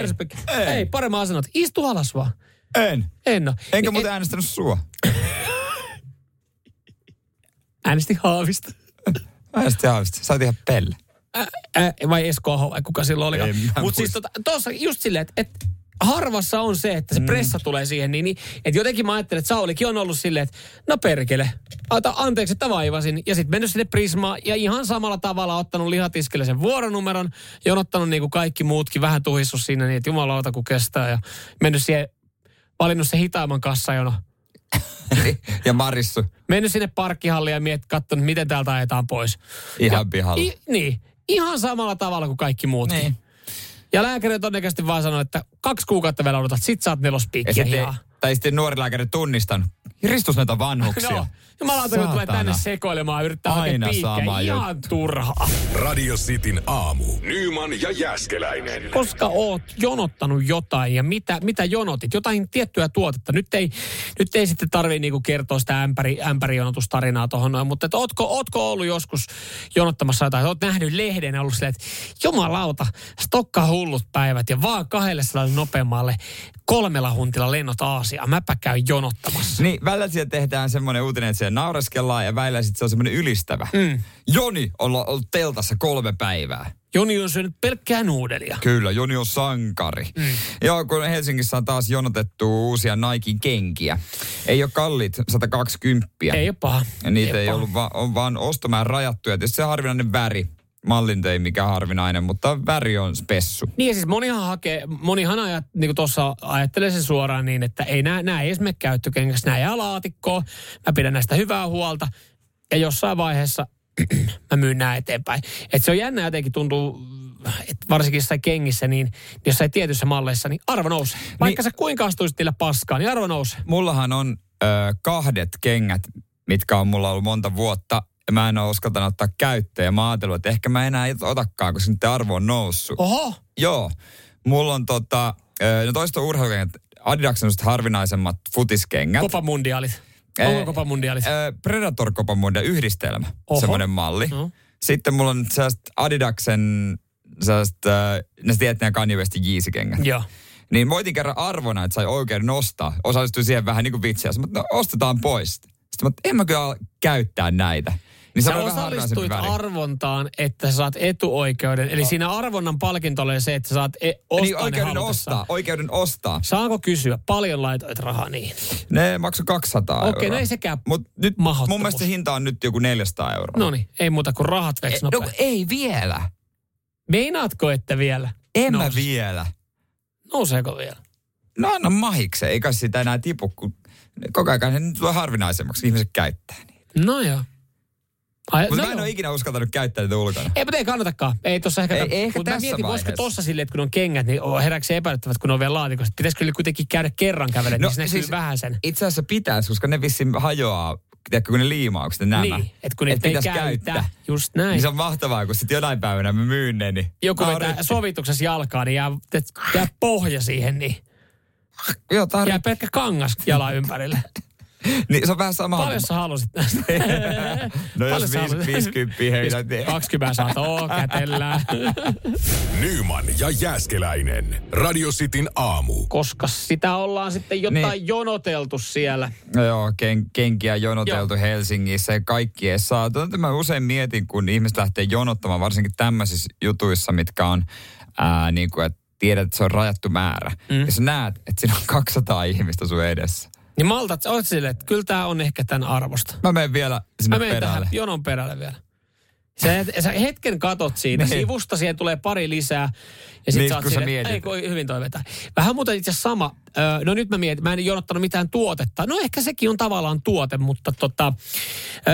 C: Ei.
B: Ei, paremmin asennot. Istu alas vaan.
C: En.
B: En oo.
C: Enkä
B: Niin,
C: muuten äänestänyt sua.
B: Äänestin Haavista.
C: Äänestin Haavista. Sä oot ihan pelle.
B: Ä, ä, vai Esko Aho, vai kuka silloin.
C: En mä
B: Mutta siis tota, tuossa just silleen, että et, harvassa on se, että se
C: Mm.
B: pressa tulee siihen, niin, niin että jotenkin mä ajattelen, että Saulikin on ollut silleen, että no perkele, ota anteeksi, että vaivasin. Ja sitten mennyt sinne Prismaan ja ihan samalla tavalla ottanut lihatiskille sen vuoronumeron ja on ottanut niin kuin kaikki muutkin vähän tuhissut siinä niin, että jumalauta kun kestää ja mennyt siihen, valinnut se hitaamman kassajono.
C: ja Marissu
B: Mennyt sinne parkkihalliin ja miet, katsonut, miten täältä ajetaan pois.
C: ihan pihalla.
B: I, niin, ihan samalla tavalla kuin kaikki muutkin.
C: Niin.
B: Ja lääkäri todennäköisesti vaan sanoi, että kaksi kuukautta vielä odotat, sit saat
C: Ja
B: nelospiikkiä
C: sitten,
B: ihan.
C: Tai sitten nuori lääkäri tunnistanut. Ristus näitä vanhuksia.
B: No, jumalauta, kun tulee tänne sekoilemaan, yrittää
C: Aina sama
B: Ihan turhaa.
A: Radio Cityn aamu. Nyman ja Jäskeläinen.
B: Koska oot jonottanut jotain ja mitä, mitä jonotit? Jotain tiettyä tuotetta. Nyt ei, nyt ei sitten tarvii niinku kertoa sitä ämpäri, ämpärijonotustarinaa tuohon noin, mutta et ootko, ootko ollut joskus jonottamassa jotain? Oot nähnyt lehden ja ollut silleen, että jumalauta, stokka hullut päivät ja vaan kahdelle nopeammalle kolmella huntilla lennot Aasiaan. Mäpä käyn jonottamassa.
C: Niin, välillä siellä tehdään semmoinen uutinen, että siellä naureskellaan ja välillä sitten se on semmoinen ylistävä. Mm. Joni on ollut teltassa kolme päivää.
B: Joni on syönyt pelkkää nuudelia.
C: Kyllä, Joni on sankari. Mm. Joo, kun Helsingissä on taas jonotettu uusia Nikein kenkiä. Ei ole kalliit 120.
B: Ei ole paha.
C: Ja niitä ei,
B: ole paha.
C: ollut va- on vaan ostomaan rajattu. Ja tietysti se harvinainen väri. Mallin ei mikään harvinainen, mutta väri on spessu.
B: Niin ja siis monihan hakee, monihan ajat, niin kuin tuossa ajattelee sen suoraan niin, että ei nämä, nämä ei edes mene käyttökengässä, nämä jää laatikkoon, mä pidän näistä hyvää huolta ja jossain vaiheessa mä myyn nämä eteenpäin. Et se on jännä jotenkin tuntuu, että varsinkin jossain kengissä, niin jossain tietyissä malleissa, niin arvo nousee. Vaikka
C: Niin.
B: sä kuinka astuisit niillä paskaan, niin arvo nousee.
C: Mullahan on ö, kahdet kengät, mitkä on mulla ollut monta vuotta. Mä en ole uskaltanut ottaa käyttöön. Ja mä ajatellut, että ehkä mä enää otakaan, koska nyt arvo on noussut.
B: Oho,
C: Joo. Mulla on tota, no toista urheilukengät, Adidaksen harvinaisemmat futiskengät.
B: kopamundiaalit. Onko kopamundiaalit?
C: Ö, Predator Copa Mundial yhdistelmä,
B: Oho.
C: semmoinen malli.
B: No.
C: Sitten mulla on sellaiset Adidaksen, sellaiset, äh, ne tiedät nämä Kanye Westin Yeezy-kengät.
B: Joo.
C: Niin voitin kerran arvona, että sai oikeuden ostaa. Osallistuin siihen vähän niin kuin vitsiä. Mutta no, ostetaan pois. Sitten mä, en mä kyllä käyttää näitä. Niin se
B: Sä osallistuit arvontaan, että sä saat etuoikeuden. Eli siinä arvonnan palkinto oli se, että sä saat e- ostaa
C: niin oikeuden ostaa, oikeuden ostaa.
B: Saanko kysyä, paljon laitoit rahaa niin?
C: Ne maksoi 200
B: Okei,
C: euroa.
B: no ei sekään
C: Mut nyt mun mielestä se hinta on nyt joku 400 euroa.
B: No niin, ei muuta kuin rahat
C: E,
B: veks
C: no, ei vielä.
B: Meinaatko, että vielä?
C: En mä
B: Nous-
C: vielä.
B: Nouseeko vielä?
C: No anna mahikse, eikä sitä enää tipu, kun koko ajan ne tulee harvinaisemmaksi, ihmiset käyttää niitä.
B: No joo. Ai,
C: Mutta
B: no
C: mä en ole ikinä uskaltanut käyttää niitä ulkona.
B: Ei, mutta ei kannatakaan. Ei tossa ehkä...
C: Ei- ehkä
B: Mutta mä
C: tässä
B: mietin, voisiko
C: vaiheessa.
B: tossa silleen, että kun on kengät, niin herääkö se epäilyttävät, kun ne on vielä laatikossa. Pitäisikö kyllä kuitenkin käydä kerran kävelemään, no, niin se siis, vähän sen.
C: Itse asiassa pitäisi, koska ne vissiin hajoaa, tiedätkö, kun ne liimaukset nämä.
B: Niin, että kun niitä ei
C: pitäisi
B: käytä. Just näin.
C: Niin se on mahtavaa, kun sitten jonain päivänä mä myyn ne, niin...
B: Joku vetää sovituksessa jalkaan, niin jää, jää pohja siihen, niin
C: Joo, tarvi...
B: jää pelkkä kangas jalan ympärille.
C: Niin se on vähän sama.
B: Paljon sä halusit näistä?
C: No jos
B: Paljon sä
C: viis,
B: halusit?
C: 50 heität, niin...
B: 20 saat, oo, kätellään.
A: Nyman ja Jäskeläinen. Radio Cityn aamu.
B: Koska sitä ollaan sitten jotain
C: Niin.
B: jonoteltu siellä.
C: No joo, ken, kenkiä jonoteltu
B: Joo.
C: Helsingissä ja kaikki ei saa. Tätä mä usein mietin, kun ihmiset lähtee jonottamaan, varsinkin tämmöisissä jutuissa, mitkä on ää, niin kuin, että tiedät, että se on rajattu määrä. Mm. Ja sä näet, että siinä on 200 ihmistä sun edessä.
B: Niin maltat, oot silleen, että kyllä tää on ehkä tämän arvosta.
C: Mä menen vielä sinne
B: Mä menen
C: perälle.
B: tähän jonon perälle vielä. Sä, sä hetken katot siitä,
C: Niin.
B: sivusta siihen tulee pari lisää. Ja sit
C: Niin,
B: sä oot
C: mietit.
B: ei kun hyvin toi vetää. Vähän muuten itse sama. Ö, no nyt mä mietin, mä en jonottanut mitään tuotetta. No ehkä sekin on tavallaan tuote, mutta tota,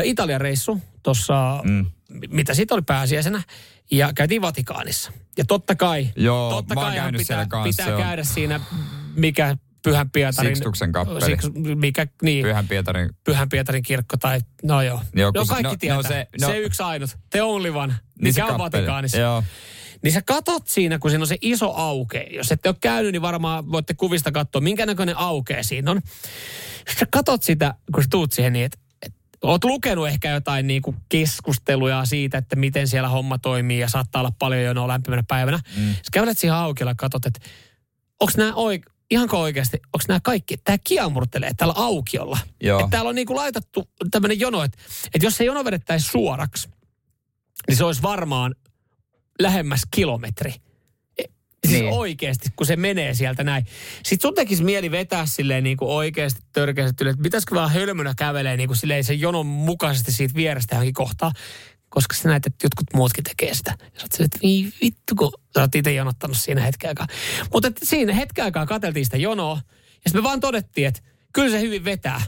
B: Italian reissu tuossa, mm. mitä siitä oli pääsiäisenä. Ja käytiin Vatikaanissa. Ja totta kai,
C: Joo,
B: totta kai pitää, pitää käydä siinä, mikä Pyhän Pietarin...
C: Sikstuksen kappeli.
B: Siks, mikä, niin.
C: Pyhän Pietarin
B: Pyhän Pietarin kirkko tai, no joo.
C: Joo,
B: no kaikki
C: no-
B: tietää.
C: no
B: se,
C: se-
B: se,
C: no-
B: yksi ainut, the only one,
C: niin se
B: mikä on. Vatikaanissa.
C: Joo.
B: Niin sä katot siinä, kun siinä on se iso auke. Jos ette ole käynyt, niin varmaan voitte kuvista katsoa, minkä näköinen aukee siinä on. Sä katot sitä, kun sä tuut siihen niin, että et, oot lukenut ehkä jotain niin kuin keskusteluja siitä, että miten siellä homma toimii ja saattaa olla paljon jonoa lämpimänä päivänä. Mm. Sä kävelet siihen aukiolla ja katot, että onko nämä oik- ihanko oikeasti, onko nämä kaikki, tämä kiamurtelee täällä aukiolla.
C: Joo.
B: Että täällä on niinku laitettu tämmöinen jono, että, että jos se jono vedettäisiin suoraksi, niin se olisi varmaan lähemmäs kilometri. E- Siis
C: Niin.
B: oikeasti, kun se menee sieltä näin. Sitten sun tekisi mieli vetää silleen niin kuin oikeasti törkeästi yli, että pitäisikö vaan hölmönä kävelee niin kuin silleen sen jonon mukaisesti siitä vierestä johonkin kohtaan. Koska sä näet, että jotkut muutkin tekee sitä. Ja sä oot että "Voi vittu, kun sä oot itse jonottanut siinä hetken aikaa. Mutta että siinä hetken aikaa katseltiin sitä jonoa. Ja sitten me vaan todettiin, että kyllä se hyvin vetää.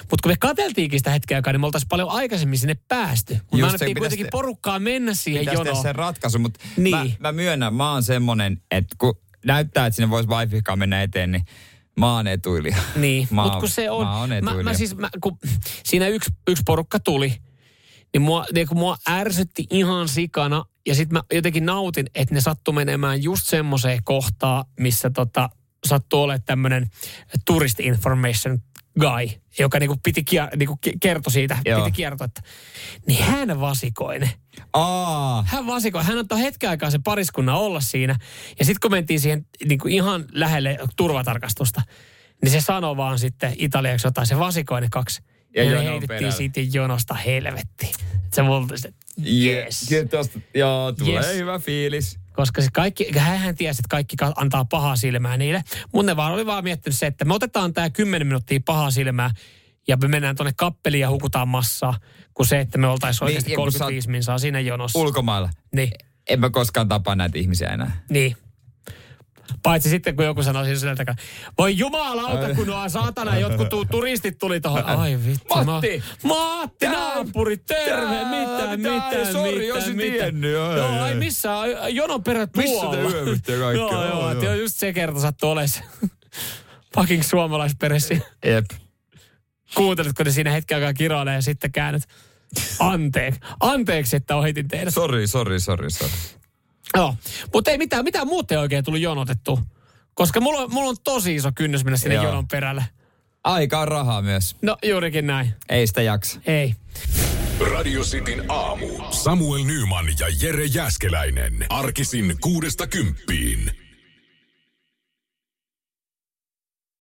B: Mutta kun me katseltiinkin sitä hetken aikaa, niin me oltaisiin paljon aikaisemmin sinne päästy. Mutta me annettiin
C: pitäisi
B: kuitenkin
C: te-
B: porukkaa mennä siihen
C: Pitäisi
B: jonoon.
C: se ratkaisu, mutta
B: Niin.
C: mä, mä, myönnän, mä oon semmonen, että kun näyttää, että sinne voisi wifikaan mennä eteen, niin mä oon etuilija.
B: Niin, mutta kun se on...
C: mä
B: mä, mä siis, mä, kun siinä yksi, yksi porukka tuli, niin mua, niin kun mua ärsytti ihan sikana. Ja sitten mä jotenkin nautin, että ne sattu menemään just semmoiseen kohtaan, missä tota, sattuu olemaan tämmöinen tourist information guy, joka niinku piti kier, niinku kertoi siitä,
C: Joo.
B: piti kertoa, että niin hän vasikoinen.
C: Aa,
B: Hän vasikoi, hän antoi hetken aikaa sen pariskunnan olla siinä. Ja sitten kun mentiin siihen niin kuin ihan lähelle turvatarkastusta, niin se sanoi vaan sitten italiaksi jotain, se vasikoinen kaksi.
C: Ja jonon
B: heitettiin siitä jonosta helvettiin. Se multa sitten, yes.
C: Kyllä tosta, joo, tulee
B: Yes.
C: hyvä fiilis.
B: Koska se kaikki, hän tiesi, että kaikki ka- antaa pahaa silmää niille. Mun ne vaan oli vaan miettinyt se, että me otetaan tämä 10 minuuttia pahaa silmää ja me mennään tuonne kappeliin ja hukutaan massaa, kuin se, että me oltaisiin
C: Niin,
B: oikeasti
C: kun oot
B: 35 minsaa siinä jonossa.
C: Ulkomailla.
B: niin.
C: En mä koskaan tapaa näitä ihmisiä enää.
B: Niin. Paitsi sitten, kun joku sanoi sieltä takaa, voi jumalauta, kun nuo saatana jotkut tu- turistit tuli tuohon. Ai vittu.
C: Matti!
B: Mä, Matti, naapuri, terve,
C: tää-
B: mitä,
C: tää-
B: mitä,
C: sori,
B: mitä, mitä.
C: tiennyt, joo,
B: Joo, ai missä, jonon perä
C: Missä te
B: tuolla.
C: yövytte ja kaikkea?
B: joo,
C: Joo,
B: joo,
C: joo.
B: just se kerta sattui se fucking suomalaisperessi.
C: Jep.
B: Kuunteletko ne siinä hetken aikaa kiroilee ja sitten käännyt. Anteeksi. Anteeksi, että ohitin teidät.
C: Sori, sori, sori, sori.
B: Joo, mutta ei mitään, mitään muuta ei oikein tullut jonotettu. Koska mulla, on- mulla on tosi iso kynnys mennä sinne
C: Joo.
B: jonon perälle.
C: Aika on rahaa myös.
B: No juurikin näin.
C: Ei sitä jaksa.
B: Ei.
A: Radio Cityn aamu. Samuel Nyman ja Jere Jäskeläinen. Arkisin kuudesta kymppiin.